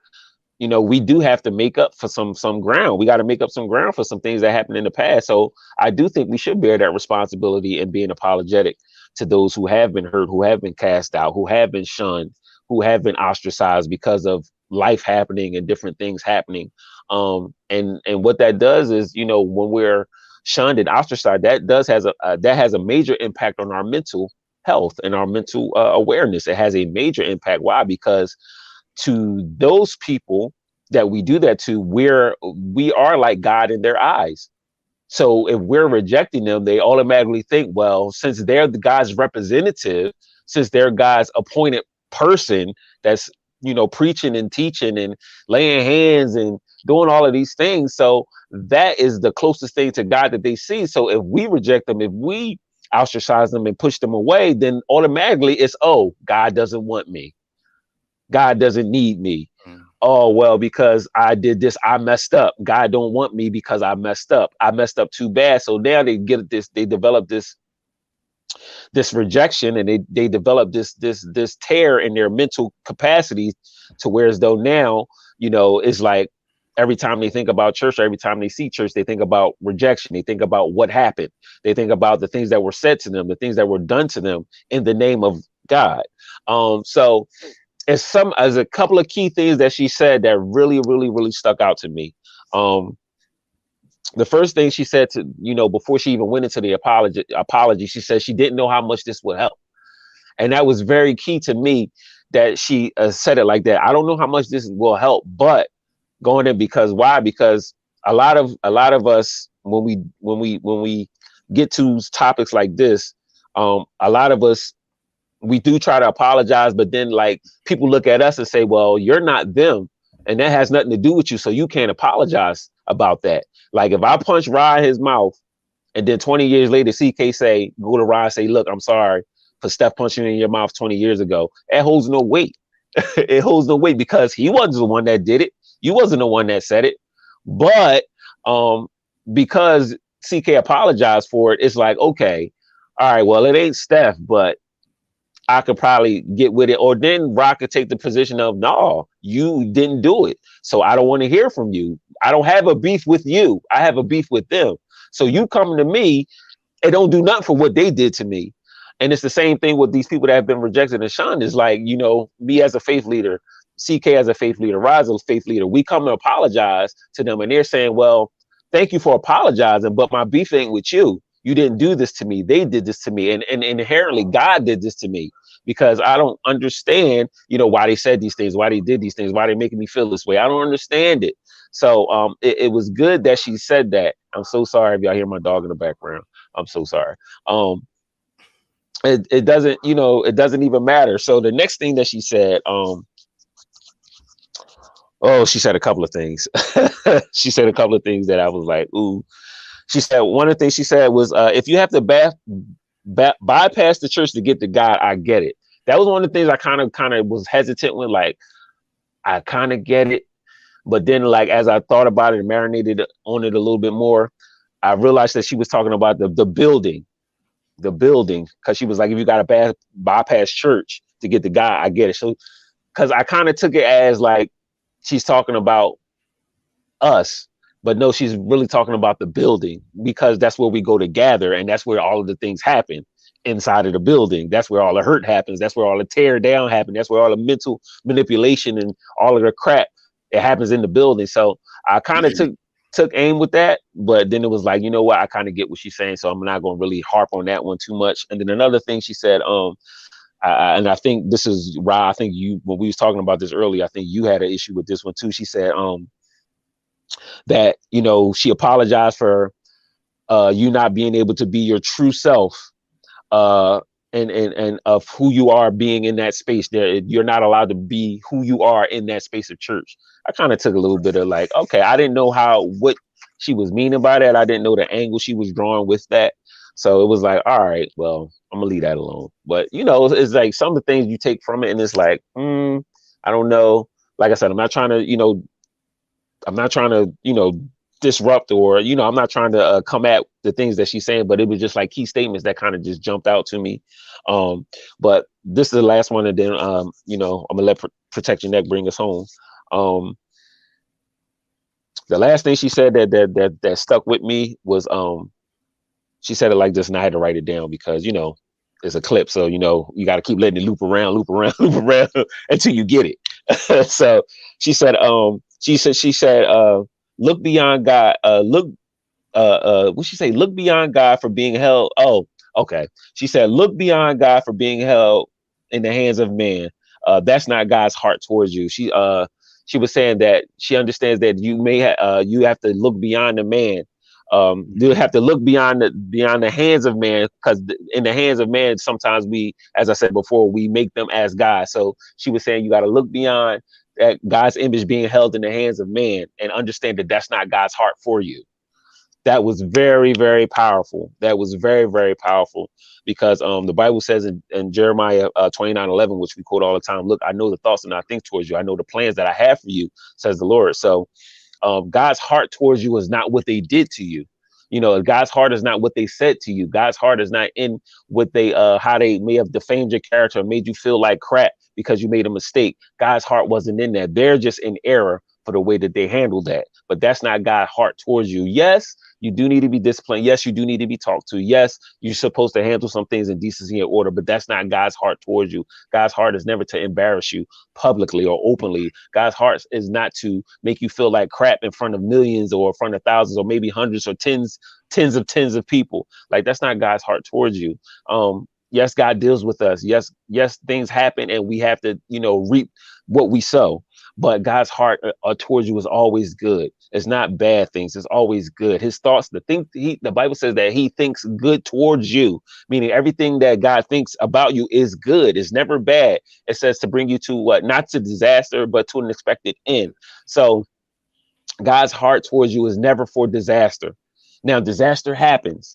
you know, we do have to make up for some some ground. We got to make up some ground for some things that happened in the past. So I do think we should bear that responsibility and being apologetic to those who have been hurt, who have been cast out, who have been shunned, who have been ostracized because of life happening and different things happening. Um, and and what that does is, you know, when we're shunned and ostracized, that does has a uh, that has a major impact on our mental health and our mental uh, awareness. It has a major impact. Why? Because to those people that we do that to, we're we are like God in their eyes. So if we're rejecting them, they automatically think, well, since they're the God's representative, since they're God's appointed person that's you know preaching and teaching and laying hands and doing all of these things, so that is the closest thing to God that they see. So if we reject them, if we ostracize them and push them away, then automatically it's oh, God doesn't want me. God doesn't need me. Mm. Oh well, because I did this, I messed up. God don't want me because I messed up. I messed up too bad. So now they get this, they develop this this rejection and they they develop this this this tear in their mental capacity to where as though now you know it's like every time they think about church or every time they see church they think about rejection they think about what happened they think about the things that were said to them the things that were done to them in the name of god um so as some as a couple of key things that she said that really, really, really stuck out to me. Um, the first thing she said to you know before she even went into the apology apology, she said she didn't know how much this would help, and that was very key to me that she uh, said it like that. I don't know how much this will help, but going in because why? Because a lot of a lot of us when we when we when we get to topics like this, um, a lot of us we do try to apologize, but then like people look at us and say, well, you're not them. And that has nothing to do with you. So you can't apologize about that. Like if I punch Rod in his mouth and then 20 years later, CK say, go to Rod say, look, I'm sorry for Steph punching in your mouth 20 years ago. That holds no weight. *laughs* it holds no weight because he wasn't the one that did it. You wasn't the one that said it. But um, because CK apologized for it, it's like, okay, all right, well, it ain't Steph, but I could probably get with it. Or then Rock could take the position of, no, you didn't do it. So I don't want to hear from you. I don't have a beef with you. I have a beef with them. So you coming to me and don't do nothing for what they did to me. And it's the same thing with these people that have been rejected and shunned. Is like, you know, me as a faith leader, CK as a faith leader, Rise as a faith leader, we come and apologize to them. And they're saying, well, thank you for apologizing, but my beef ain't with you you didn't do this to me. They did this to me. And, and inherently God did this to me because I don't understand, you know, why they said these things, why they did these things, why they making me feel this way. I don't understand it. So um it, it was good that she said that. I'm so sorry if y'all hear my dog in the background. I'm so sorry. Um it, it doesn't, you know, it doesn't even matter. So the next thing that she said, um, oh, she said a couple of things. *laughs* she said a couple of things that I was like, ooh, she said one of the things she said was, uh, if you have to ba- ba- bypass the church to get to God, I get it. That was one of the things I kind of kind of was hesitant with. Like, I kind of get it, but then like as I thought about it and marinated on it a little bit more, I realized that she was talking about the the building, the building, because she was like, if you got to pass bypass church to get the guy, I get it. So, because I kind of took it as like she's talking about us, but no, she's really talking about the building because that's where we go to gather, and that's where all of the things happen inside of the building. That's where all the hurt happens. That's where all the tear down happens. That's where all the mental manipulation and all of the crap it happens in the building. So I kind of took took aim with that, but then it was like, you know what? I kind of get what she's saying, so I'm not going to really harp on that one too much. And then another thing she said, um, I, and I think this is Ra. I think you when we was talking about this earlier, I think you had an issue with this one too. She said, um, that you know she apologized for uh you not being able to be your true self uh and and and of who you are being in that space. There you're not allowed to be who you are in that space of church. I kind of took a little bit of like okay i didn't know how what she was meaning by that. I didn't know the angle she was drawing with that. So it was like all right well i'm gonna leave that alone. But you know it's, it's like some of the things you take from it and it's like mm, i don't know. Like i said i'm not trying to you know i'm not trying to you know disrupt or you know i'm not trying to uh, come at the things that she's saying but it was just like key statements that kind of just jumped out to me. Um but this is the last one and then um you know i'm gonna let Pr- protect your neck bring us home. Um the last thing she said that that that, that stuck with me was um she said it like this and i had to write it down because you know it's a clip so you know you got to keep letting it loop around loop around *laughs* loop around *laughs* until you get it. *laughs* So she said um she said she said uh look beyond God. Uh, look, uh, uh, what she say? Look beyond God for being held. Oh, okay. She said, look beyond God for being held in the hands of man. Uh, that's not God's heart towards you. She, uh, she was saying that she understands that you may, ha- uh, you have to look beyond the man. Um, you have to look beyond the beyond the hands of man because in the hands of man, sometimes we, as I said before, we make them as God. So she was saying you got to look beyond that God's image being held in the hands of man and understand that that's not God's heart for you. That was very, very powerful. That was very, very powerful because um the Bible says in, in Jeremiah uh, 29 11, which we quote all the time, look, I know the thoughts that I think towards you. I know the plans that I have for you, says the Lord. So um God's heart towards you is not what they did to you. You know, God's heart is not what they said to you. God's heart is not in what they uh how they may have defamed your character and made you feel like crap because you made a mistake. God's heart wasn't in that. They're just in error for the way that they handled that. But that's not God's heart towards you. Yes, you do need to be disciplined. Yes, you do need to be talked to. Yes, you're supposed to handle some things in decency and order, but that's not God's heart towards you. God's heart is never to embarrass you publicly or openly. God's heart is not to make you feel like crap in front of millions or in front of thousands or maybe hundreds or tens, tens of tens of people. Like that's not God's heart towards you. Um, yes god deals with us yes yes things happen and we have to you know reap what we sow but god's heart uh, uh, towards you is always good it's not bad things it's always good his thoughts the thing he the bible says that he thinks good towards you meaning everything that god thinks about you is good it's never bad it says to bring you to what not to disaster but to an expected end so god's heart towards you is never for disaster now disaster happens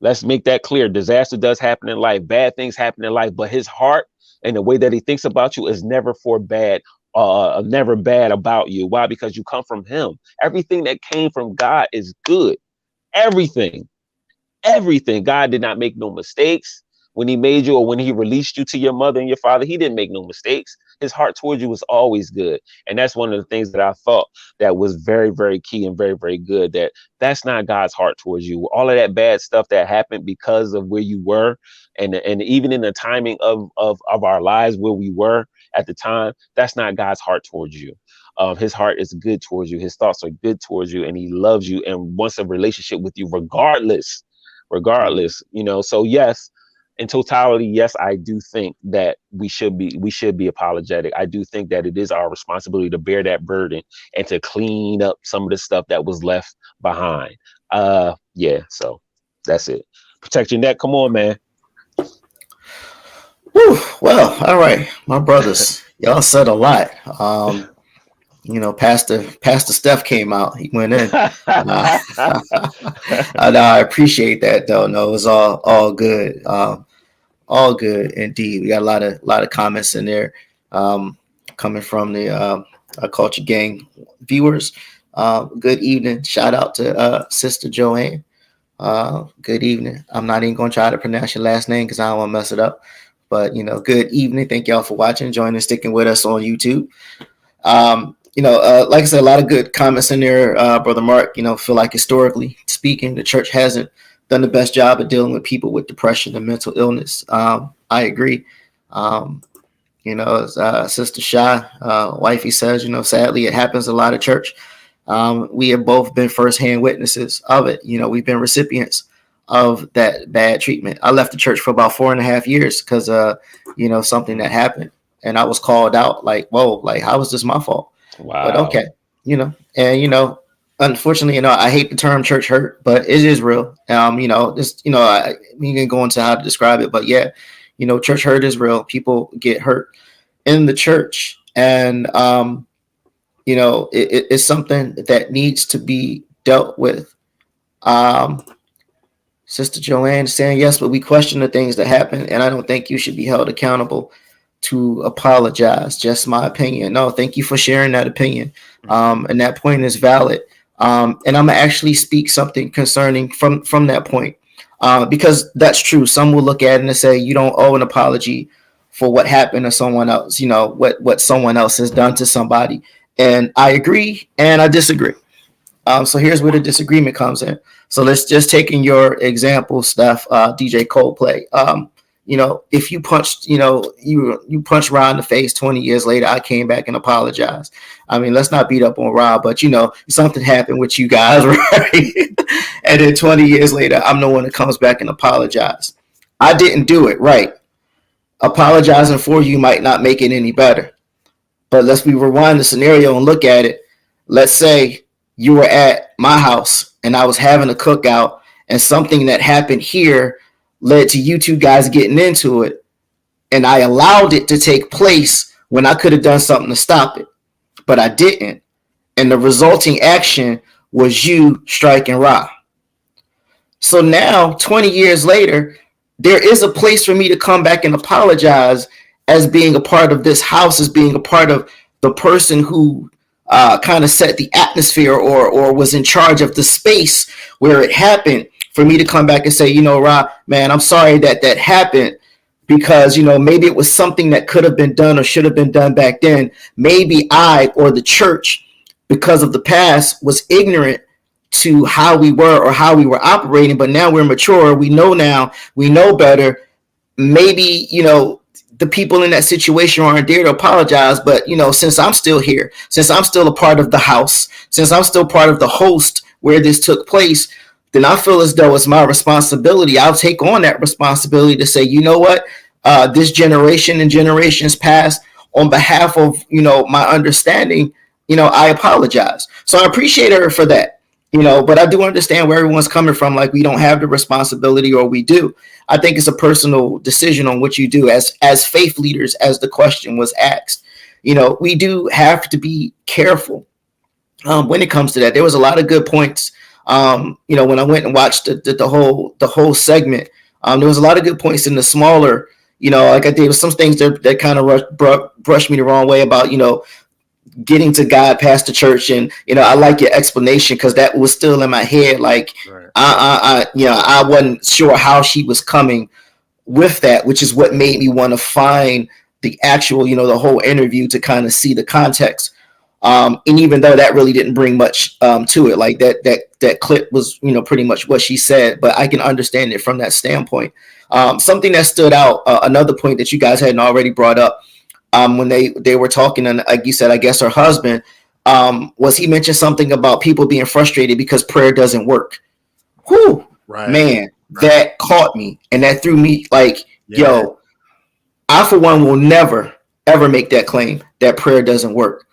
Let's make that clear. Disaster does happen in life. Bad things happen in life, but his heart and the way that he thinks about you is never for bad. Uh, never bad about you. Why? Because you come from him. Everything that came from God is good. Everything, everything. God did not make no mistakes when he made you or when he released you to your mother and your father. He didn't make no mistakes. His heart towards you was always good, and that's one of the things that I thought that was very, very key and very, very good. That that's not God's heart towards you. All of that bad stuff that happened because of where you were, and and even in the timing of of of our lives where we were at the time, that's not God's heart towards you. Um, his heart is good towards you. His thoughts are good towards you, and he loves you and wants a relationship with you, regardless. Regardless, you know. So yes, in totality, yes, I do think that we should be we should be apologetic. I do think that it is our responsibility to bear that burden and to clean up some of the stuff that was left behind. Uh, yeah. So that's it. Protect your neck. Come on, man. Whew, well, all right, my brothers, *laughs* y'all said a lot. Um, you know, Pastor Pastor Steph came out. He went in. *laughs* Uh, *laughs* I, I appreciate that though. No, it was all all good. Um, all good indeed. We got a lot of lot of comments in there um, coming from the uh, uh, Culture Gang viewers. Uh, good evening. Shout out to uh, Sister Joanne. Uh, good evening. I'm not even gonna try to pronounce your last name because I don't want to mess it up. But you know, good evening. Thank y'all for watching, joining, sticking with us on YouTube. Um, you know, uh, like I said, a lot of good comments in there, uh, brother Mark. You know, feel like historically speaking, the church hasn't done the best job of dealing with people with depression and mental illness. Um, I agree. Um, you know, as uh, Sister Shy, uh, wifey says, you know, sadly, it happens a lot of church. Um, we have both been firsthand witnesses of it. You know, we've been recipients of that bad treatment. I left the church for about four and a half years because, uh, you know, something that happened, and I was called out. Like, whoa, like how was this my fault? Wow. But okay, you know, and you know, unfortunately, you know, I hate the term church hurt, but it is real. Um, you know, just you know, I we can go into how to describe it, but yeah, you know, church hurt is real. People get hurt in the church, and um, you know, it, it- it's something that needs to be dealt with. Um, Sister Joanne saying yes, but we question the things that happen, and I don't think you should be held accountable to apologize. Just my opinion. No, thank you for sharing that opinion. Um, and that point is valid. Um, and I'm gonna actually speak something concerning from from that point, uh, because that's true. Some will look at it and say you don't owe an apology for what happened to someone else. You know what what someone else has done to somebody, and I agree and I disagree. Um, so here's where the disagreement comes in. So let's just taking your example, Steph, uh, DJ Coldplay. Um, you know, if you punched, you know, you you punched Rod in the face 20 years later, I came back and apologized. I mean, let's not beat up on Rob, but you know, something happened with you guys, *laughs* right? and then 20 years later, I'm the one that comes back and apologize. I didn't do it right. Apologizing for you might not make it any better. But let's we rewind the scenario and look at it. Let's say you were at my house and I was having a cookout, and something that happened here led to you two guys getting into it, and I allowed it to take place when I could have done something to stop it, but I didn't. And the resulting action was you striking Ra. So now, 20 years later, there is a place for me to come back and apologize as being a part of this house, as being a part of the person who uh, kind of set the atmosphere or or was in charge of the space where it happened for me to come back and say, you know, Rob, man, I'm sorry that that happened because you know maybe it was something that could have been done or should have been done back then. Maybe I or the church, because of the past, was ignorant to how we were or how we were operating. But now we're mature. We know now. We know better. Maybe you know the people in that situation aren't there to apologize. But you know, since I'm still here, since I'm still a part of the house, since I'm still part of the host where this took place, then I feel as though it's my responsibility. I'll take on that responsibility to say, you know what, uh, this generation and generations past, on behalf of you know my understanding, you know, I apologize. So I appreciate her for that. You know, but I do understand where everyone's coming from. Like we don't have the responsibility, or we do. I think it's a personal decision on what you do as as faith leaders, as the question was asked. You know, we do have to be careful um, when it comes to that. There was a lot of good points. Um, you know, when I went and watched the, the, the whole the whole segment, um, there was a lot of good points in the smaller. You know, like I did some things that, that kind of rush, br- brushed me the wrong way about you know getting to God past the church, and you know I like your explanation because that was still in my head. Like Right. I, I, I, you know, I wasn't sure how she was coming with that, which is what made me want to find the actual, you know, the whole interview to kind of see the context. Um, and even though that really didn't bring much um, to it, like that that that clip was, you know, pretty much what she said, but I can understand it from that standpoint. Um, something that stood out, uh, another point that you guys hadn't already brought up, um, when they they were talking, and like you said, I guess her husband um, was he mentioned something about people being frustrated because prayer doesn't work. Whew, Right. man, Right. that caught me, and that threw me like, Yeah. yo, I for one will never ever make that claim that prayer doesn't work.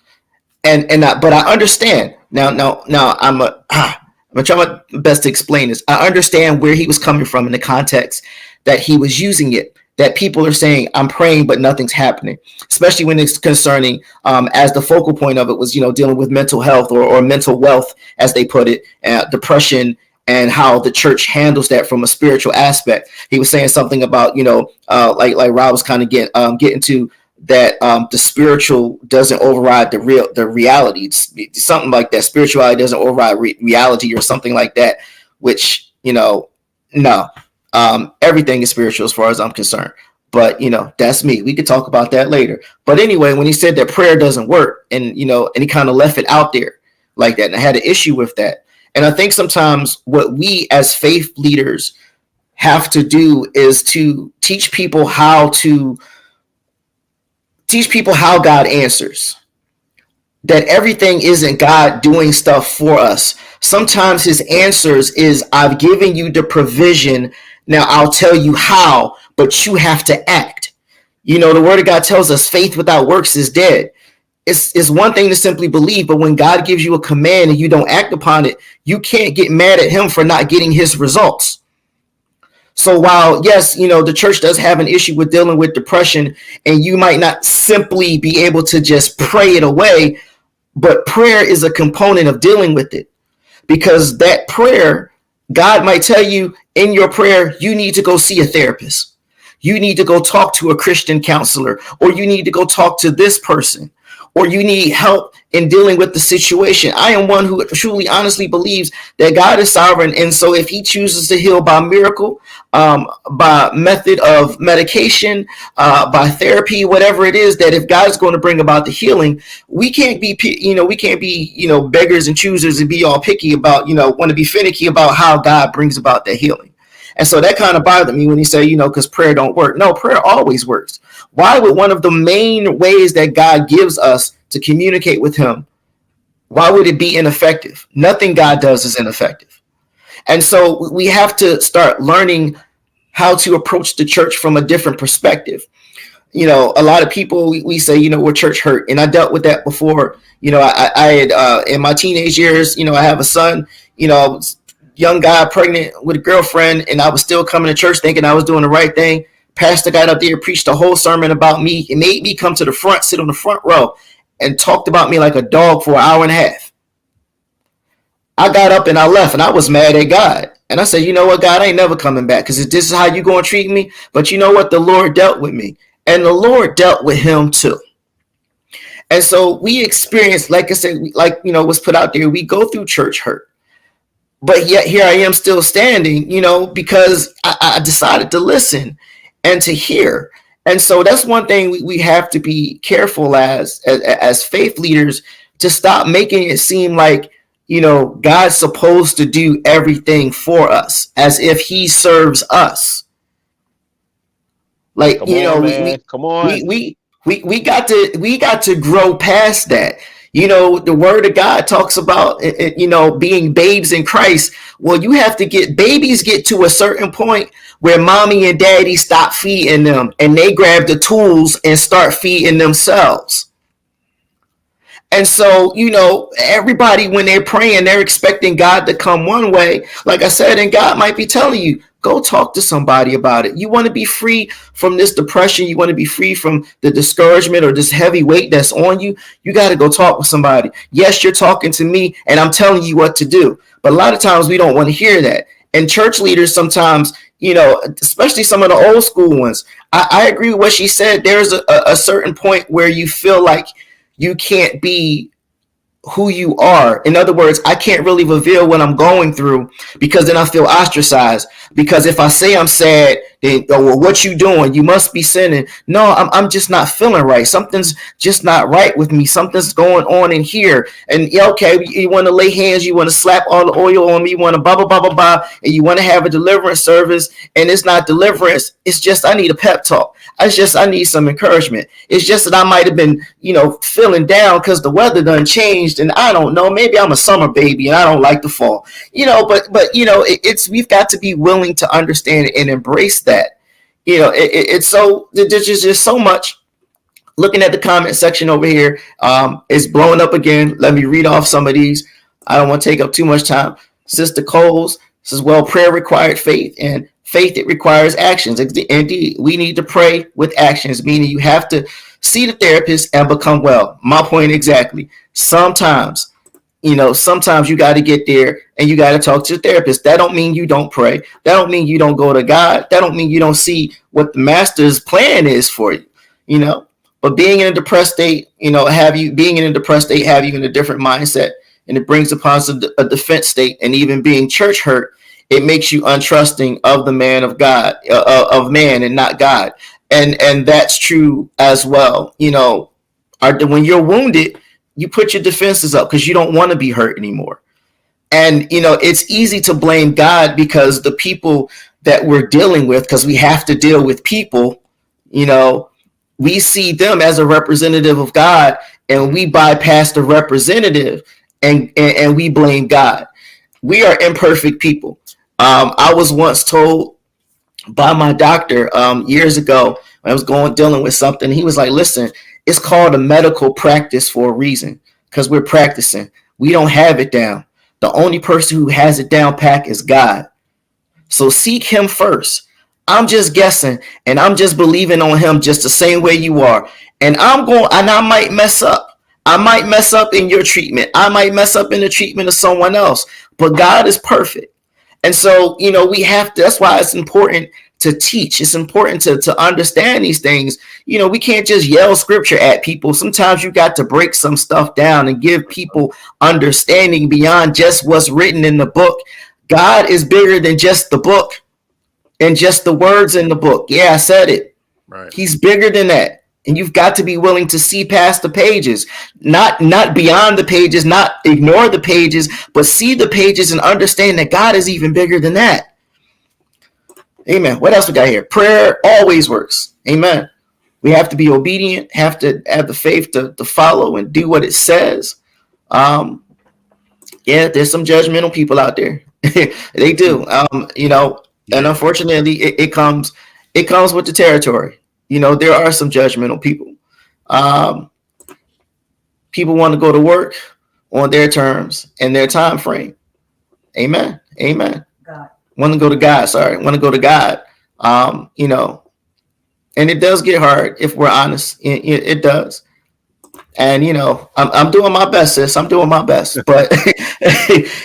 And and I, but I understand now. Now now I'm a ah, *sighs* I'm gonna try my best to explain this. I understand where he was coming from in the context that he was using it. That people are saying I'm praying but nothing's happening, especially when it's concerning um, as the focal point of it was you know dealing with mental health or, or mental wealth as they put it, uh, depression and how the church handles that from a spiritual aspect. He was saying something about you know uh, like like Rob was kind of get um, getting to that um, the spiritual doesn't override the real the reality. It's, something like that. Spirituality doesn't override re- reality or something like that, which you know, no. Um, everything is spiritual as far as I'm concerned. But you know, that's me. We could talk about that later. But anyway, when he said that prayer doesn't work, and you know, and he kind of left it out there like that, and I had an issue with that. And I think sometimes what we as faith leaders have to do is to teach people how to teach people how God answers. That everything isn't God doing stuff for us. Sometimes his answers is I've given you the provision. Now I'll tell you how, but you have to act. You know, the word of God tells us faith without works is dead. It's, it's one thing to simply believe, but when God gives you a command and you don't act upon it, you can't get mad at him for not getting his results. So while yes, you know, the church does have an issue with dealing with depression, and you might not simply be able to just pray it away, but prayer is a component of dealing with it. Because that prayer, God might tell you in your prayer, you need to go see a therapist. You need to go talk to a Christian counselor, or you need to go talk to this person or you need help in dealing with the situation. I am one who truly honestly believes that God is sovereign. And so if he chooses to heal by miracle, um, by method of medication, uh, by therapy, whatever it is, that if God's going to bring about the healing, we can't be, you know, we can't be, you know, beggars and choosers and be all picky about, you know, want to be finicky about how God brings about the healing. And so that kind of bothered me when he said, you know, because prayer don't work. No, prayer always works. Why would one of the main ways that God gives us to communicate with him, why would it be ineffective? Nothing God does is ineffective. And so we have to start learning how to approach the church from a different perspective. You know, a lot of people we, say, you know, we're church hurt, and I dealt with that before. You know, I, I had uh, in my teenage years, you know, I have a son. You know, I was young guy pregnant with a girlfriend, and I was still coming to church thinking I was doing the right thing. Pastor got up there, preached a whole sermon about me. and made me come to the front, sit on the front row, and talked about me like a dog for an hour and a half. I got up and I left, and I was mad at God. And I said, you know what, God, I ain't never coming back because this is how you going to treat me. But you know what? The Lord dealt with me, and the Lord dealt with him too. And so we experience, like I said, like you know, was put out there. We go through church hurt, but yet here I am still standing, you know, because I, I decided to listen and to hear. And so that's one thing we, we have to be careful as, as as faith leaders to stop making it seem like you know God's supposed to do everything for us as if he serves us. Like Come you on, know, we, Come on. we we we we got to we got to grow past that you know the word of god talks about it, it, you know being babes in christ. Well you have to get babies get to a certain point where mommy and daddy stop feeding them and they grab the tools and start feeding themselves and so, you know, everybody, when they're praying, they're expecting God to come one way. Like I said, and God might be telling you, go talk to somebody about it. You want to be free from this depression. You want to be free from the discouragement or this heavy weight that's on you. You got to go talk with somebody. Yes, you're talking to me and I'm telling you what to do. But a lot of times we don't want to hear that. And church leaders sometimes, you know, especially some of the old school ones, I, I agree with what she said. There's a, a certain point where you feel like you can't be who you are. In other words, I can't really reveal what I'm going through because then I feel ostracized. Because if I say I'm sad, then uh, oh, well, what you doing? You must be sinning. No, I'm, I'm just not feeling right. Something's just not right with me. Something's going on in here. And okay, you, you want to lay hands, you want to slap all the oil on me, you want to blah blah blah blah blah, and you want to have a deliverance service, and it's not deliverance. It's just I need a pep talk. It's just I need some encouragement. It's just that I might have been, you know, feeling down because the weather done changed, and I don't know. Maybe I'm a summer baby and I don't like the fall, you know. But but you know, it, it's we've got to be willing to understand and embrace that. You know, it, it, it's so there's just, just so much. Looking at the comment section over here, um, it's blowing up again. Let me read off some of these. I don't want to take up too much time. Sister Coles says, "Well, prayer required faith, and faith it requires actions. Indeed, we need to pray with actions, meaning you have to see the therapist and become well. My point exactly. Sometimes, you know, sometimes you got to get there and you got to talk to the therapist. That don't mean you don't pray. That don't mean you don't go to God. That don't mean you don't see what the master's plan is for you. You know, but being in a depressed state, you know, have you being in a depressed state, have you in a different mindset, and it brings upon a defense state, and even being church hurt it makes you untrusting of the man of God, uh, uh, of man and not God. And and that's true as well. You know, are when you're wounded, you put your defenses up because you don't want to be hurt anymore. And you know, it's easy to blame God because the people that we're dealing with, because we have to deal with people, you know, we see them as a representative of God and we bypass the representative and, and, and we blame God. We are imperfect people. Um, I was once told by my doctor um, years ago when I was going dealing with something. He was like, "Listen, it's called a medical practice for a reason because we're practicing. We don't have it down. The only person who has it down pack is God. So seek Him first. I'm just guessing, and I'm just believing on Him just the same way you are. And I'm going, and I might mess up. I might mess up in your treatment. I might mess up in the treatment of someone else. But God is perfect. And so, you know, we have to, that's why it's important to teach. It's important to, to understand these things. You know, we can't just yell scripture at people. Sometimes you got to break some stuff down and give people understanding beyond just what's written in the book. God is bigger than just the book and just the words in the book. Yeah, I said it. Right. He's bigger than that. And you've got to be willing to see past the pages, not not beyond the pages, not ignore the pages, but see the pages and understand that God is even bigger than that. Amen. What else we got here? Prayer always works. Amen. We have to be obedient, have to have the faith to, to follow and do what it says. Um, yeah, there's some judgmental people out there. *laughs* they do. Um, you know, and unfortunately it, it comes it comes with the territory. You know, there are some judgmental people. Um, people want to go to work on their terms and their time frame. Amen. Amen. Want to go to God. Sorry, want to go to God. Um, you know, and it does get hard if we're honest. It, it, it does. And you know, I'm, I'm doing my best, sis. I'm doing my best, *laughs* but *laughs*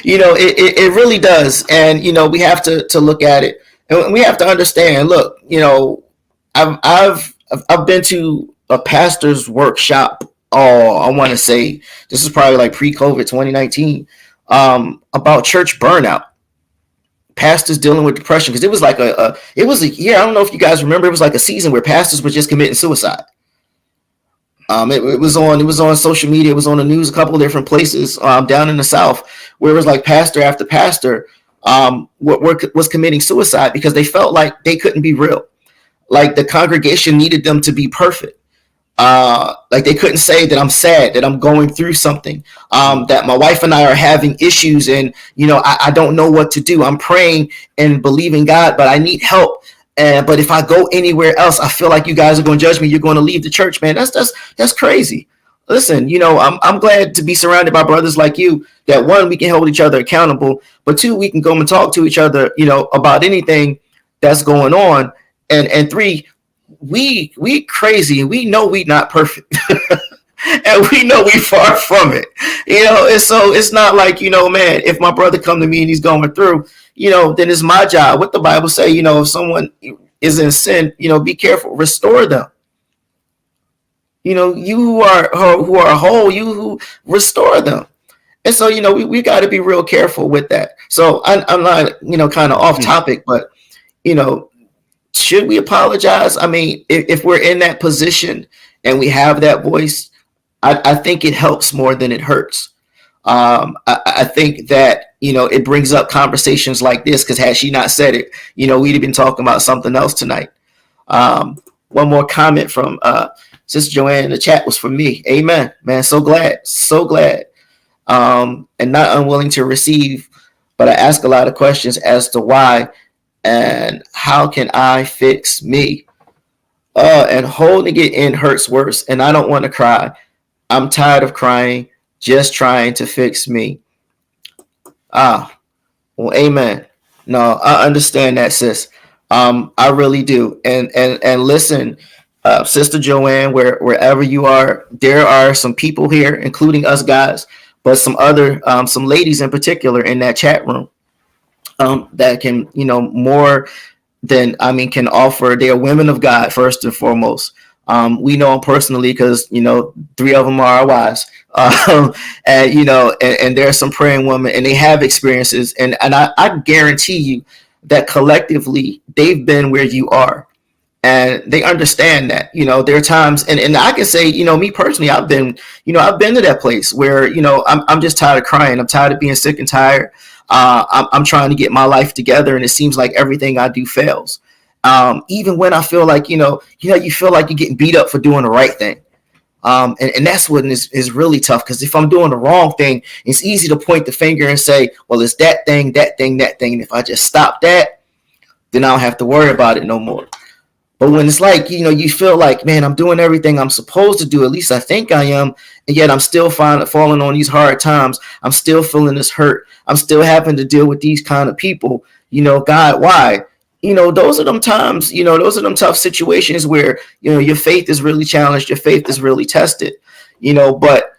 you know, it, it, it really does. And you know, we have to to look at it, and we have to understand. Look, you know, I've I've I've- been to a pastor's workshop. Oh, I want to say this is probably like pre-COVID 2019 um, about church burnout pastors dealing with depression because it was like a, a it was a year. I don't know if you guys remember. It was like a season where pastors were just committing suicide. Um, it, it was on it was on social media. It was on the news. A couple of different places um, down in the south where it was like pastor after pastor um, were, were, was committing suicide because they felt like they couldn't be real. Like the congregation needed them to be perfect. Uh, like they couldn't say that I'm sad, that I'm going through something, um, that my wife and I are having issues, and you know I, I don't know what to do. I'm praying and believing God, but I need help. And but if I go anywhere else, I feel like you guys are going to judge me. You're going to leave the church, man. That's that's that's crazy. Listen, you know I'm I'm glad to be surrounded by brothers like you. That one we can hold each other accountable, but two we can go and talk to each other, you know, about anything that's going on, and and three we we crazy and we know we not perfect. *laughs* And we know we far from it. You know and so it's not like you know man if my brother come to me and he's going through you know then it's my job. What the bible say you know if someone is in sin you know be careful. Restore them. You know you who are who are whole you who restore them. And so you know we, we got to be real careful with that. So I, i'm not you know kind of off hmm. topic but you know should we apologize? I mean, if, if we're in that position and we have that voice, I, I think it helps more than it hurts. Um, I, I think that you know it brings up conversations like this because had she not said it, you know, we'd have been talking about something else tonight. Um, one more comment from uh, Sister Joanne the chat was for me. Amen, man. So glad, so glad, um, and not unwilling to receive, but I ask a lot of questions as to why and how can I fix me? Uh, and holding it in hurts worse, and I don't want to cry. I'm tired of crying, just trying to fix me. Ah, well, amen. No, I understand that, sis. Um, I really do. And and and listen, uh, Sister Joanne, where wherever you are, there are some people here, including us guys, but some other um, some ladies in particular in that chat room um, that can, you know, more than I mean, can offer. They are women of God first and foremost. Um, we know them personally because you know three of them are our wives, *laughs* um, and you know, and, and there are some praying women, and they have experiences, and and I, I guarantee you that collectively they've been where you are, and they understand that. You know, there are times, and and I can say, you know, me personally, I've been, you know, I've been to that place where you know I'm I'm just tired of crying, I'm tired of being sick and tired. Uh, I'm, I'm trying to get my life together, and it seems like everything I do fails um, even when I feel like you know, you know, you feel like you're getting beat up for doing the right thing. Um, and, and that's what is, is really tough because if I'm doing the wrong thing, it's easy to point the finger and say, well, it's that thing, that thing, that thing. And if I just stop that, then I don't have to worry about it no more. But when it's like, you know, you feel like, man, I'm doing everything I'm supposed to do, at least I think I am, and yet I'm still find, falling on these hard times. I'm still feeling this hurt. I'm still having to deal with these kind of people. You know, God, why? you know, those are them times, you know, those are them tough situations where, you know, your faith is really challenged, your faith is really tested, you know, but,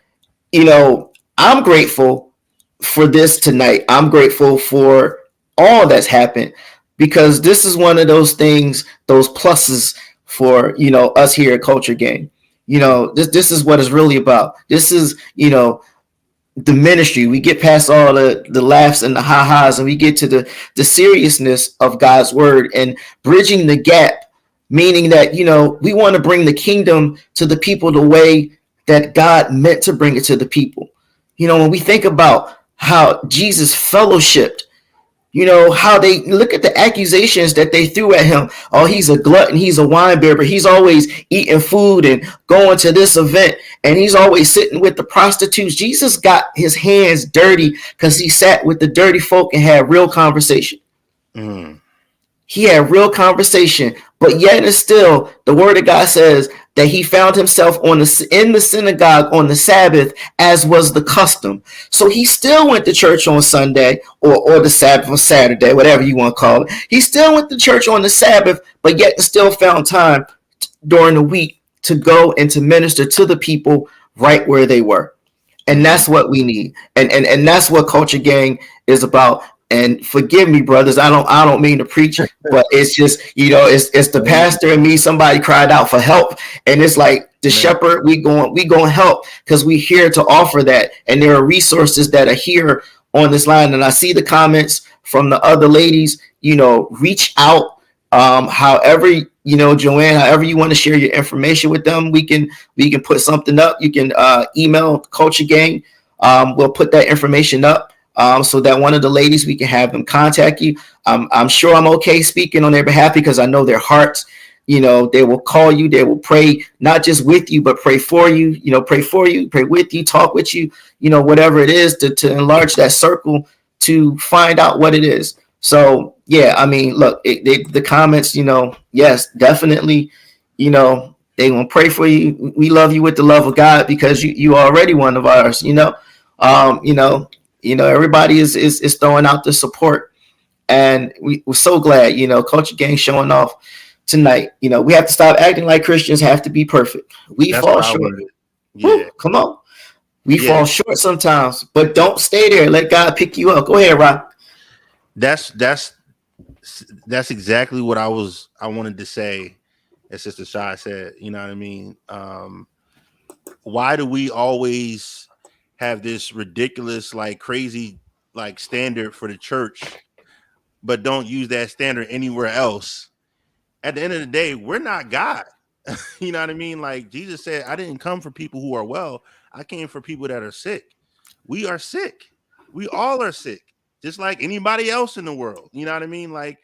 you know, I'm grateful for this tonight. I'm grateful for all that's happened because this is one of those things, those pluses for, you know, us here at Culture Gang. You know, this this is what it's really about. This is, you know, the ministry we get past all the the laughs and the ha-has and we get to the the seriousness of god's word and bridging the gap meaning that you know we want to bring the kingdom to the people the way that god meant to bring it to the people you know when we think about how jesus fellowshipped you know how they look at the accusations that they threw at him. Oh he's a glutton he's a wine bearer he's always eating food and going to this event and he's always sitting with the prostitutes. Jesus got his hands dirty because he sat with the dirty folk and had real conversation. Mm. he had real conversation but yet and still the word of god says that he found himself on the in the synagogue on the sabbath as was the custom. So he still went to church on sunday or, or the sabbath or saturday whatever you want to call it. He still went to church on the sabbath but yet still found time during the week to go and to minister to the people right where they were. And that's what we need. And and, and that's what culture gang is about and forgive me brothers i don't i don't mean to preach but *laughs* it's just you know it's it's the pastor and me somebody cried out for help. And it's like the shepherd we going we going to help because we here to offer that. And there are resources that are here on this line. And i see the comments from the other ladies you know reach out um however you know joanne however you want to share your information with them. We can we can put something up. You can uh email culture gang. Um we'll put that information up um, so that one of the ladies we can have them contact you. Um, I'm sure I'm okay speaking on their behalf because I know their hearts. You know, they will call you, they will pray not just with you, but pray for you. You know, pray for you, pray with you, talk with you. You know, whatever it is to to enlarge that circle to find out what it is. So yeah, I mean, look, it, they, the comments. You know, yes, definitely. You know, they gonna pray for you. We love you with the love of God because you you already one of ours. You know, um, you know, you know everybody is is, is throwing out the support and we, we're so glad you know culture gang showing off tonight you know we have to stop acting like christians have to be perfect we That's fall short wanted. Woo, Yeah. come on we Yeah. fall short sometimes but don't stay there let god pick you up go ahead rock That's that's that's exactly what I was I wanted to say, as Sister Shy said. You know what I mean? Um, why do we always have this ridiculous, like crazy, like standard for the church, but don't use that standard anywhere else? At the end of the day, we're not God. *laughs* you know what I mean? Like Jesus said, I didn't come for people who are well. I came for people that are sick. We are sick. We all are sick just like anybody else in the world. You know what I mean? Like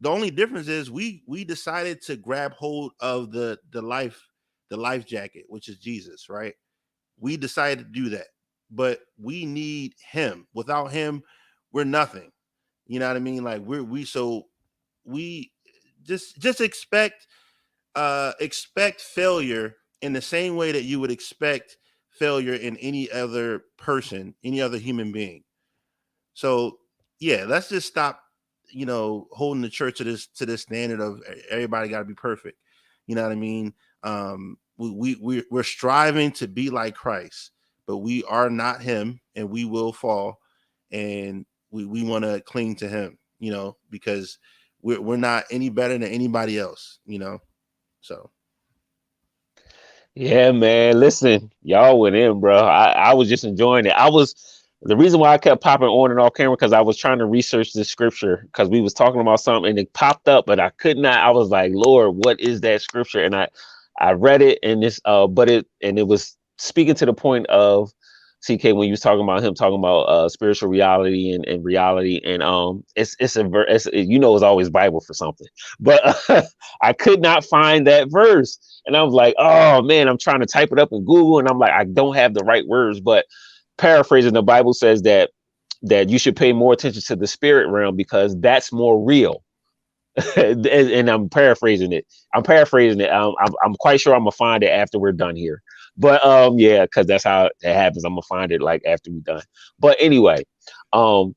the only difference is we we decided to grab hold of the the life the life jacket, which is Jesus, right? We decided to do that, but we need Him. Without Him, we're nothing. You know what I mean? Like we're we so we just just expect uh expect failure in the same way that you would expect failure in any other person, any other human being. So yeah, let's just stop, you know, holding the church to this to this standard of everybody got to be perfect. You know what I mean? Um, we we we we're striving to be like Christ, but we are not Him, and we will fall, and we we want to cling to Him, you know, because we're we're not any better than anybody else, you know. So Yeah, man. Listen, y'all went in, bro. I, I was just enjoying it. I was the reason why I kept popping on and off camera because I was trying to research the scripture because we was talking about something and it popped up, but I could not. I was like, Lord, what is that scripture? And I I read it and this uh but it and it was speaking to the point of CK when you was talking about him talking about uh spiritual reality and, and reality and um it's it's a ver- it's, you know it's always Bible for something. *laughs* But uh, I could not find that verse. And I was like oh man I'm trying to type it up in Google and I'm like I don't have the right words. But paraphrasing the Bible says that that you should pay more attention to the spirit realm because that's more real. *laughs* And, and I'm paraphrasing it. I'm paraphrasing it. Um, I'm, I'm quite sure I'm gonna find it after we're done here but um, yeah, because that's how it happens. I'm gonna find it like after we're done. But anyway, um,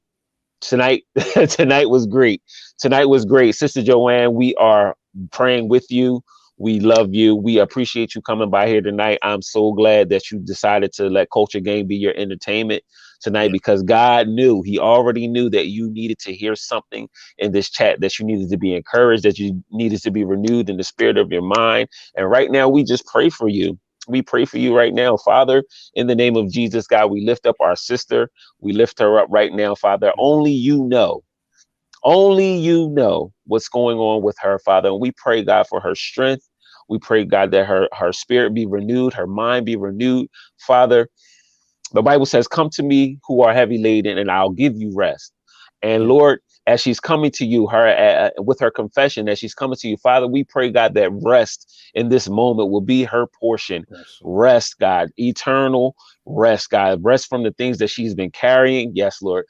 tonight *laughs* tonight was great. Tonight was great, Sister Joanne. We are praying with you. We love you. We appreciate you coming by here tonight. I'm so glad that you decided to let Culture Gang be your entertainment tonight because God knew, He already knew that you needed to hear something in this chat, that you needed to be encouraged, that you needed to be renewed in the spirit of your mind. And right now, we just pray for you we pray for you right now, Father, in the name of Jesus, God. We lift up our sister. We lift her up right now, Father. Only you know, only you know what's going on with her, Father. And we pray, God, for her strength. We pray, God, that her, her spirit be renewed, her mind be renewed, Father. The Bible says, Come to me who are heavy laden, and I'll give you rest. And Lord, as she's coming to you, her uh, with her confession, as she's coming to you, Father, we pray, God, that rest in this moment will be her portion. Yes. Rest, God, eternal rest, God, rest from the things that she's been carrying. Yes, Lord.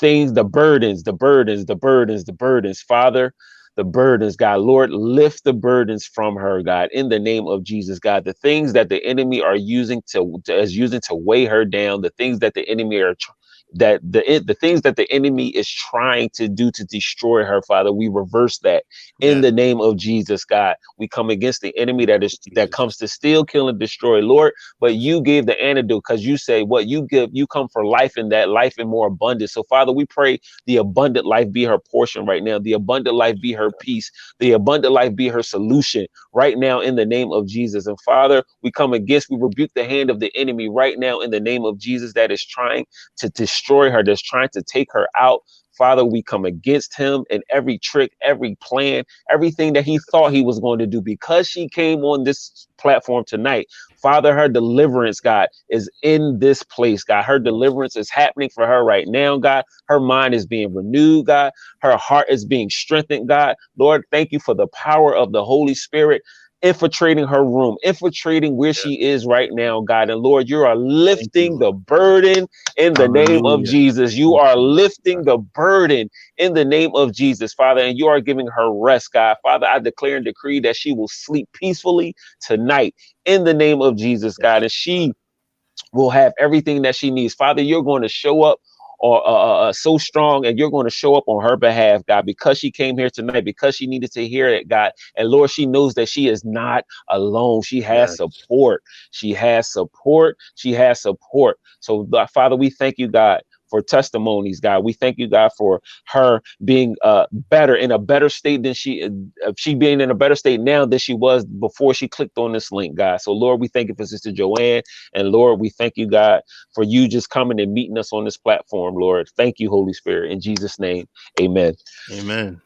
Things, the burdens, the burdens, the burdens, the burdens, Father the burdens, God. Lord, lift the burdens from her, God, in the name of Jesus, God. The things that the enemy are using to, to is using to weigh her down, the things that the enemy are tr- that the the things that the enemy is trying to do to destroy her, Father, we reverse that in the name of Jesus, God. We come against the enemy that is that comes to steal, kill, and destroy, Lord. But you gave the antidote because you say what you give, you come for life in that life in more abundance. So, Father, we pray the abundant life be her portion right now, the abundant life be her peace, the abundant life be her solution right now in the name of Jesus. And Father, we come against, we rebuke the hand of the enemy right now in the name of Jesus that is trying to destroy destroy her, that's trying to take her out. Father, we come against him and every trick, every plan, everything that he thought he was going to do because she came on this platform tonight. Father, her deliverance, God, is in this place, God. Her deliverance is happening for her right now, God. Her mind is being renewed, God. Her heart is being strengthened, God. Lord, thank you for the power of the Holy Spirit infiltrating her room, infiltrating where she is right now, God. And Lord, you are lifting you. the burden in the Hallelujah. name of Jesus. You are lifting the burden in the name of Jesus, Father, and you are giving her rest, God. Father, I declare and decree that she will sleep peacefully tonight in the name of Jesus, God. And she will have everything that she needs. Father, you're going to show up or uh, uh, uh, so strong and you're going to show up on her behalf, God, because she came here tonight, because she needed to hear it, God. And Lord, she knows that she is not alone. She has yes. support. She has support. She has support. So, Father, we thank you, God, for testimonies, God. We thank you, God, for her being uh, better in a better state than she uh, she being in a better state now than she was before she clicked on this link, God. So, Lord, we thank you for Sister Joanne, and Lord, we thank you, God, for you just coming and meeting us on this platform, Lord. Thank you, Holy Spirit, in Jesus' name, Amen. Amen.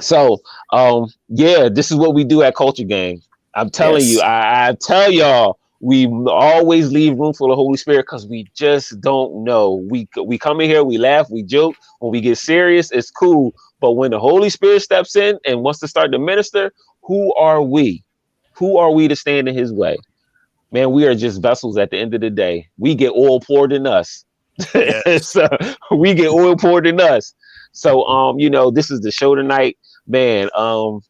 So, um, yeah, this is what we do at Culture Gang. I'm telling yes. you, I, I tell y'all we always leave room for the Holy Spirit because we just don't know. We we come in here, we laugh, we joke. When we get serious, it's cool. But when the Holy Spirit steps in and wants to start to minister, who are we? Who are we to stand in His way? Man, we are just vessels at the end of the day. We get oil poured in us. *laughs* Yes. so we get oil poured in us. So um, you know, this is the show tonight, man. Um,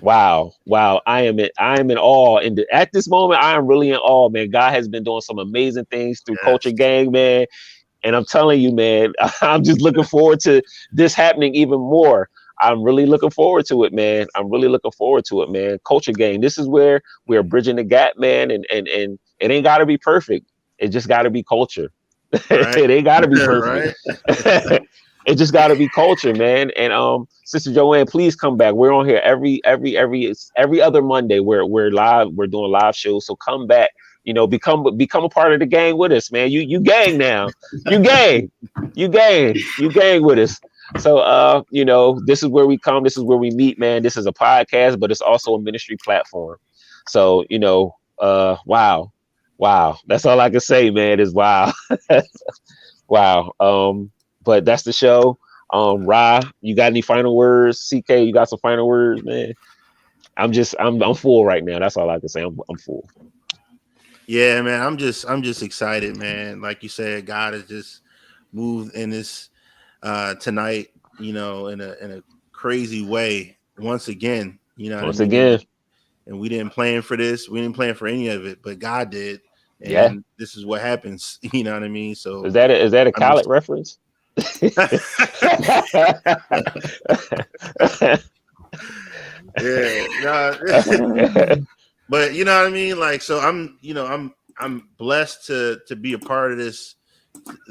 Wow, wow! I am in, I am in awe. And at this moment, I am really in awe, man. God has been doing some amazing things through yes. Culture Gang, man. And I'm telling you, man, *laughs* I'm just looking forward to this happening even more. I'm really looking forward to it, man. I'm really looking forward to it, man. Culture Gang. This is where we're bridging the gap, man. And and and it ain't got to be perfect. It just got to be culture. *laughs* Right. it ain't got to be *laughs* perfect. It just got to be culture, man. And um, Sister Joanne, please come back. We're on here every every every every other Monday. We're we're live. We're doing live shows. So come back. You know, become become a part of the gang with us, man. You you gang now. You gang. You gang. You gang with us. So uh, you know, this is where we come. This is where we meet, man. This is a podcast, but it's also a ministry platform. So you know, uh, wow, wow. That's all I can say, man. Is wow, *laughs* wow. Um, but that's the show. Um, Ra, you got any final words? CK, you got some final words, man. I'm just, I'm, I'm full right now. That's all I can say. I'm, I'm full. Yeah, man. I'm just I'm just excited, man. Like you said, God has just moved in this uh tonight, you know, in a in a crazy way once again. You know, what I Once mean? again, and we didn't plan for this. We didn't plan for any of it, but God did. And Yeah. this is what happens. *laughs* You know what I mean? So is that a, is that a Khaled reference? Yeah, *laughs* but you know what I mean. Like, so I'm, you know, I'm I'm blessed to to be a part of this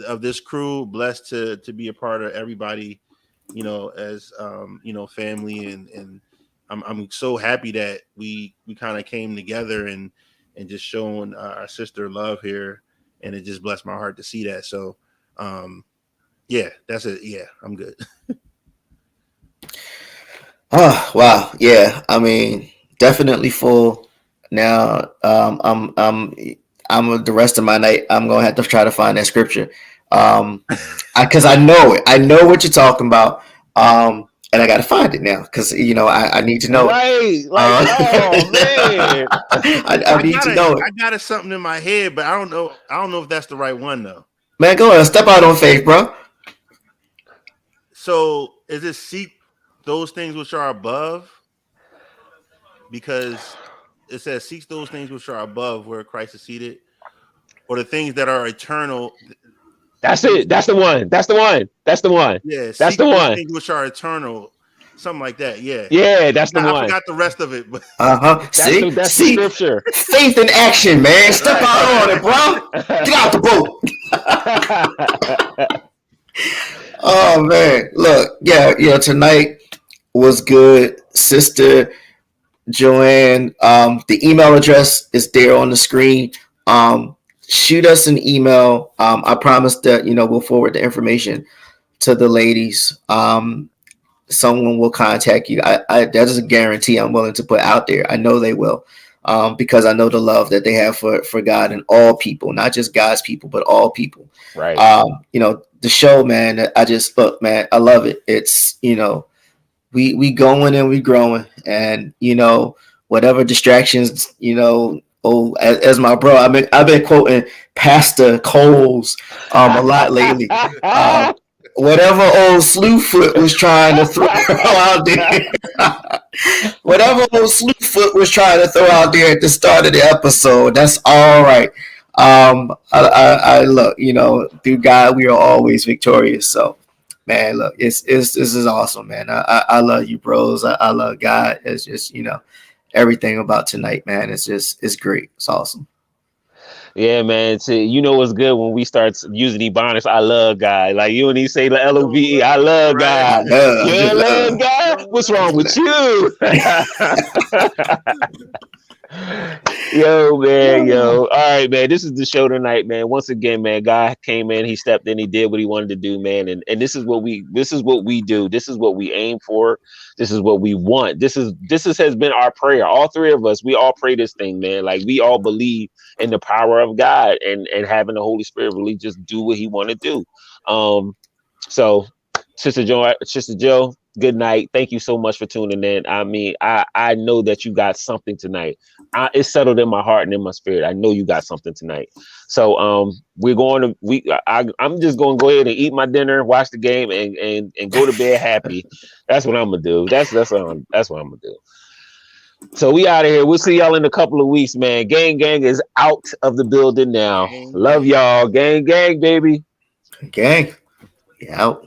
of this crew. Blessed to to be a part of everybody. You know, as um, you know, family and and I'm I'm so happy that we we kind of came together and and just showing uh, our sister love here, and it just blessed my heart to see that. So, um, yeah, that's it. Yeah, I'm good. *laughs* Oh wow, yeah. I mean, definitely full. Now, um, I'm I'm I'm the rest of my night. I'm gonna have to try to find that scripture, um, *laughs* because I, know it. I know what you're talking about, um, and I got to find it now because you know I, I need to know. it. right, like, Uh, oh *laughs* man, I, I need got to a- know it, I got a something in my head, but I don't know. I don't know if that's the right one though. man. Go ahead, step out on faith, bro. So is it seek those things which are above? Because it says seek those things which are above where Christ is seated, or the things that are eternal. that's it. That's the one. That's the one. That's the one. Yeah, That's the one. Things which are eternal, something like that. Yeah. Yeah, that's the I, I forgot the rest of it, but Uh huh. *laughs* That's See, the, that's see, the scripture. faith in action, man. Step out on it, bro. Get out the boat. *laughs* Oh man, look, yeah, yeah. Tonight was good, sister Joanne. Um, the email address is there on the screen. Um, shoot us an email. Um, I promise that you know we'll forward the information to the ladies. Um, someone will contact you. I, I that is a guarantee I'm willing to put out there. I know they will. Um, because I know the love that they have for for God and all people, not just God's people, but all people right. um you know the show man i just look man. I love it. It's you know we we going and we growing. And you know whatever distractions you know oh as, as my bro i've been i've been quoting pastor coles um a lot lately. Um, whatever old slewfoot was trying to throw *laughs* out there *laughs* whatever old slewfoot was trying to throw out there at the start of the episode that's all right um I, I, I look you know through god we are always victorious. So man look it's it's this is awesome man. I i, I love you bros. I, I love god. It's just you know everything about tonight man it's just it's great. It's awesome Yeah, man. See, you know what's good when we start using Ebonics. I love God. Like you and he say the L O V E. I love I God. love, You I love love. God. What's wrong with you? *laughs* yo, man, yo. All right, man. This is the show tonight, man. Once again, man, God came in, he stepped in, he did what he wanted to do, man. And and this is what we this is what we do. This is what we aim for. This is what we want. This is this is, has been our prayer. All three of us, we all pray this thing, man. Like we all believe in the power of God and and having the Holy Spirit really just do what he want to do. Um so Sister Joe, Sister Joe, good night. Thank you so much for tuning in. I mean, I I know that you got something tonight. I, it's settled in my heart and in my spirit. I know you got something tonight. So um, we're going to we. I, I'm just going to go ahead and eat my dinner, watch the game, and and and go to bed happy. That's what I'm gonna do. That's that's what I'm, that's what I'm gonna do. So we out of here. We'll see y'all in a couple of weeks, man. Gang gang is out of the building now. Gang, Love y'all. Gang gang, baby. gang yeah out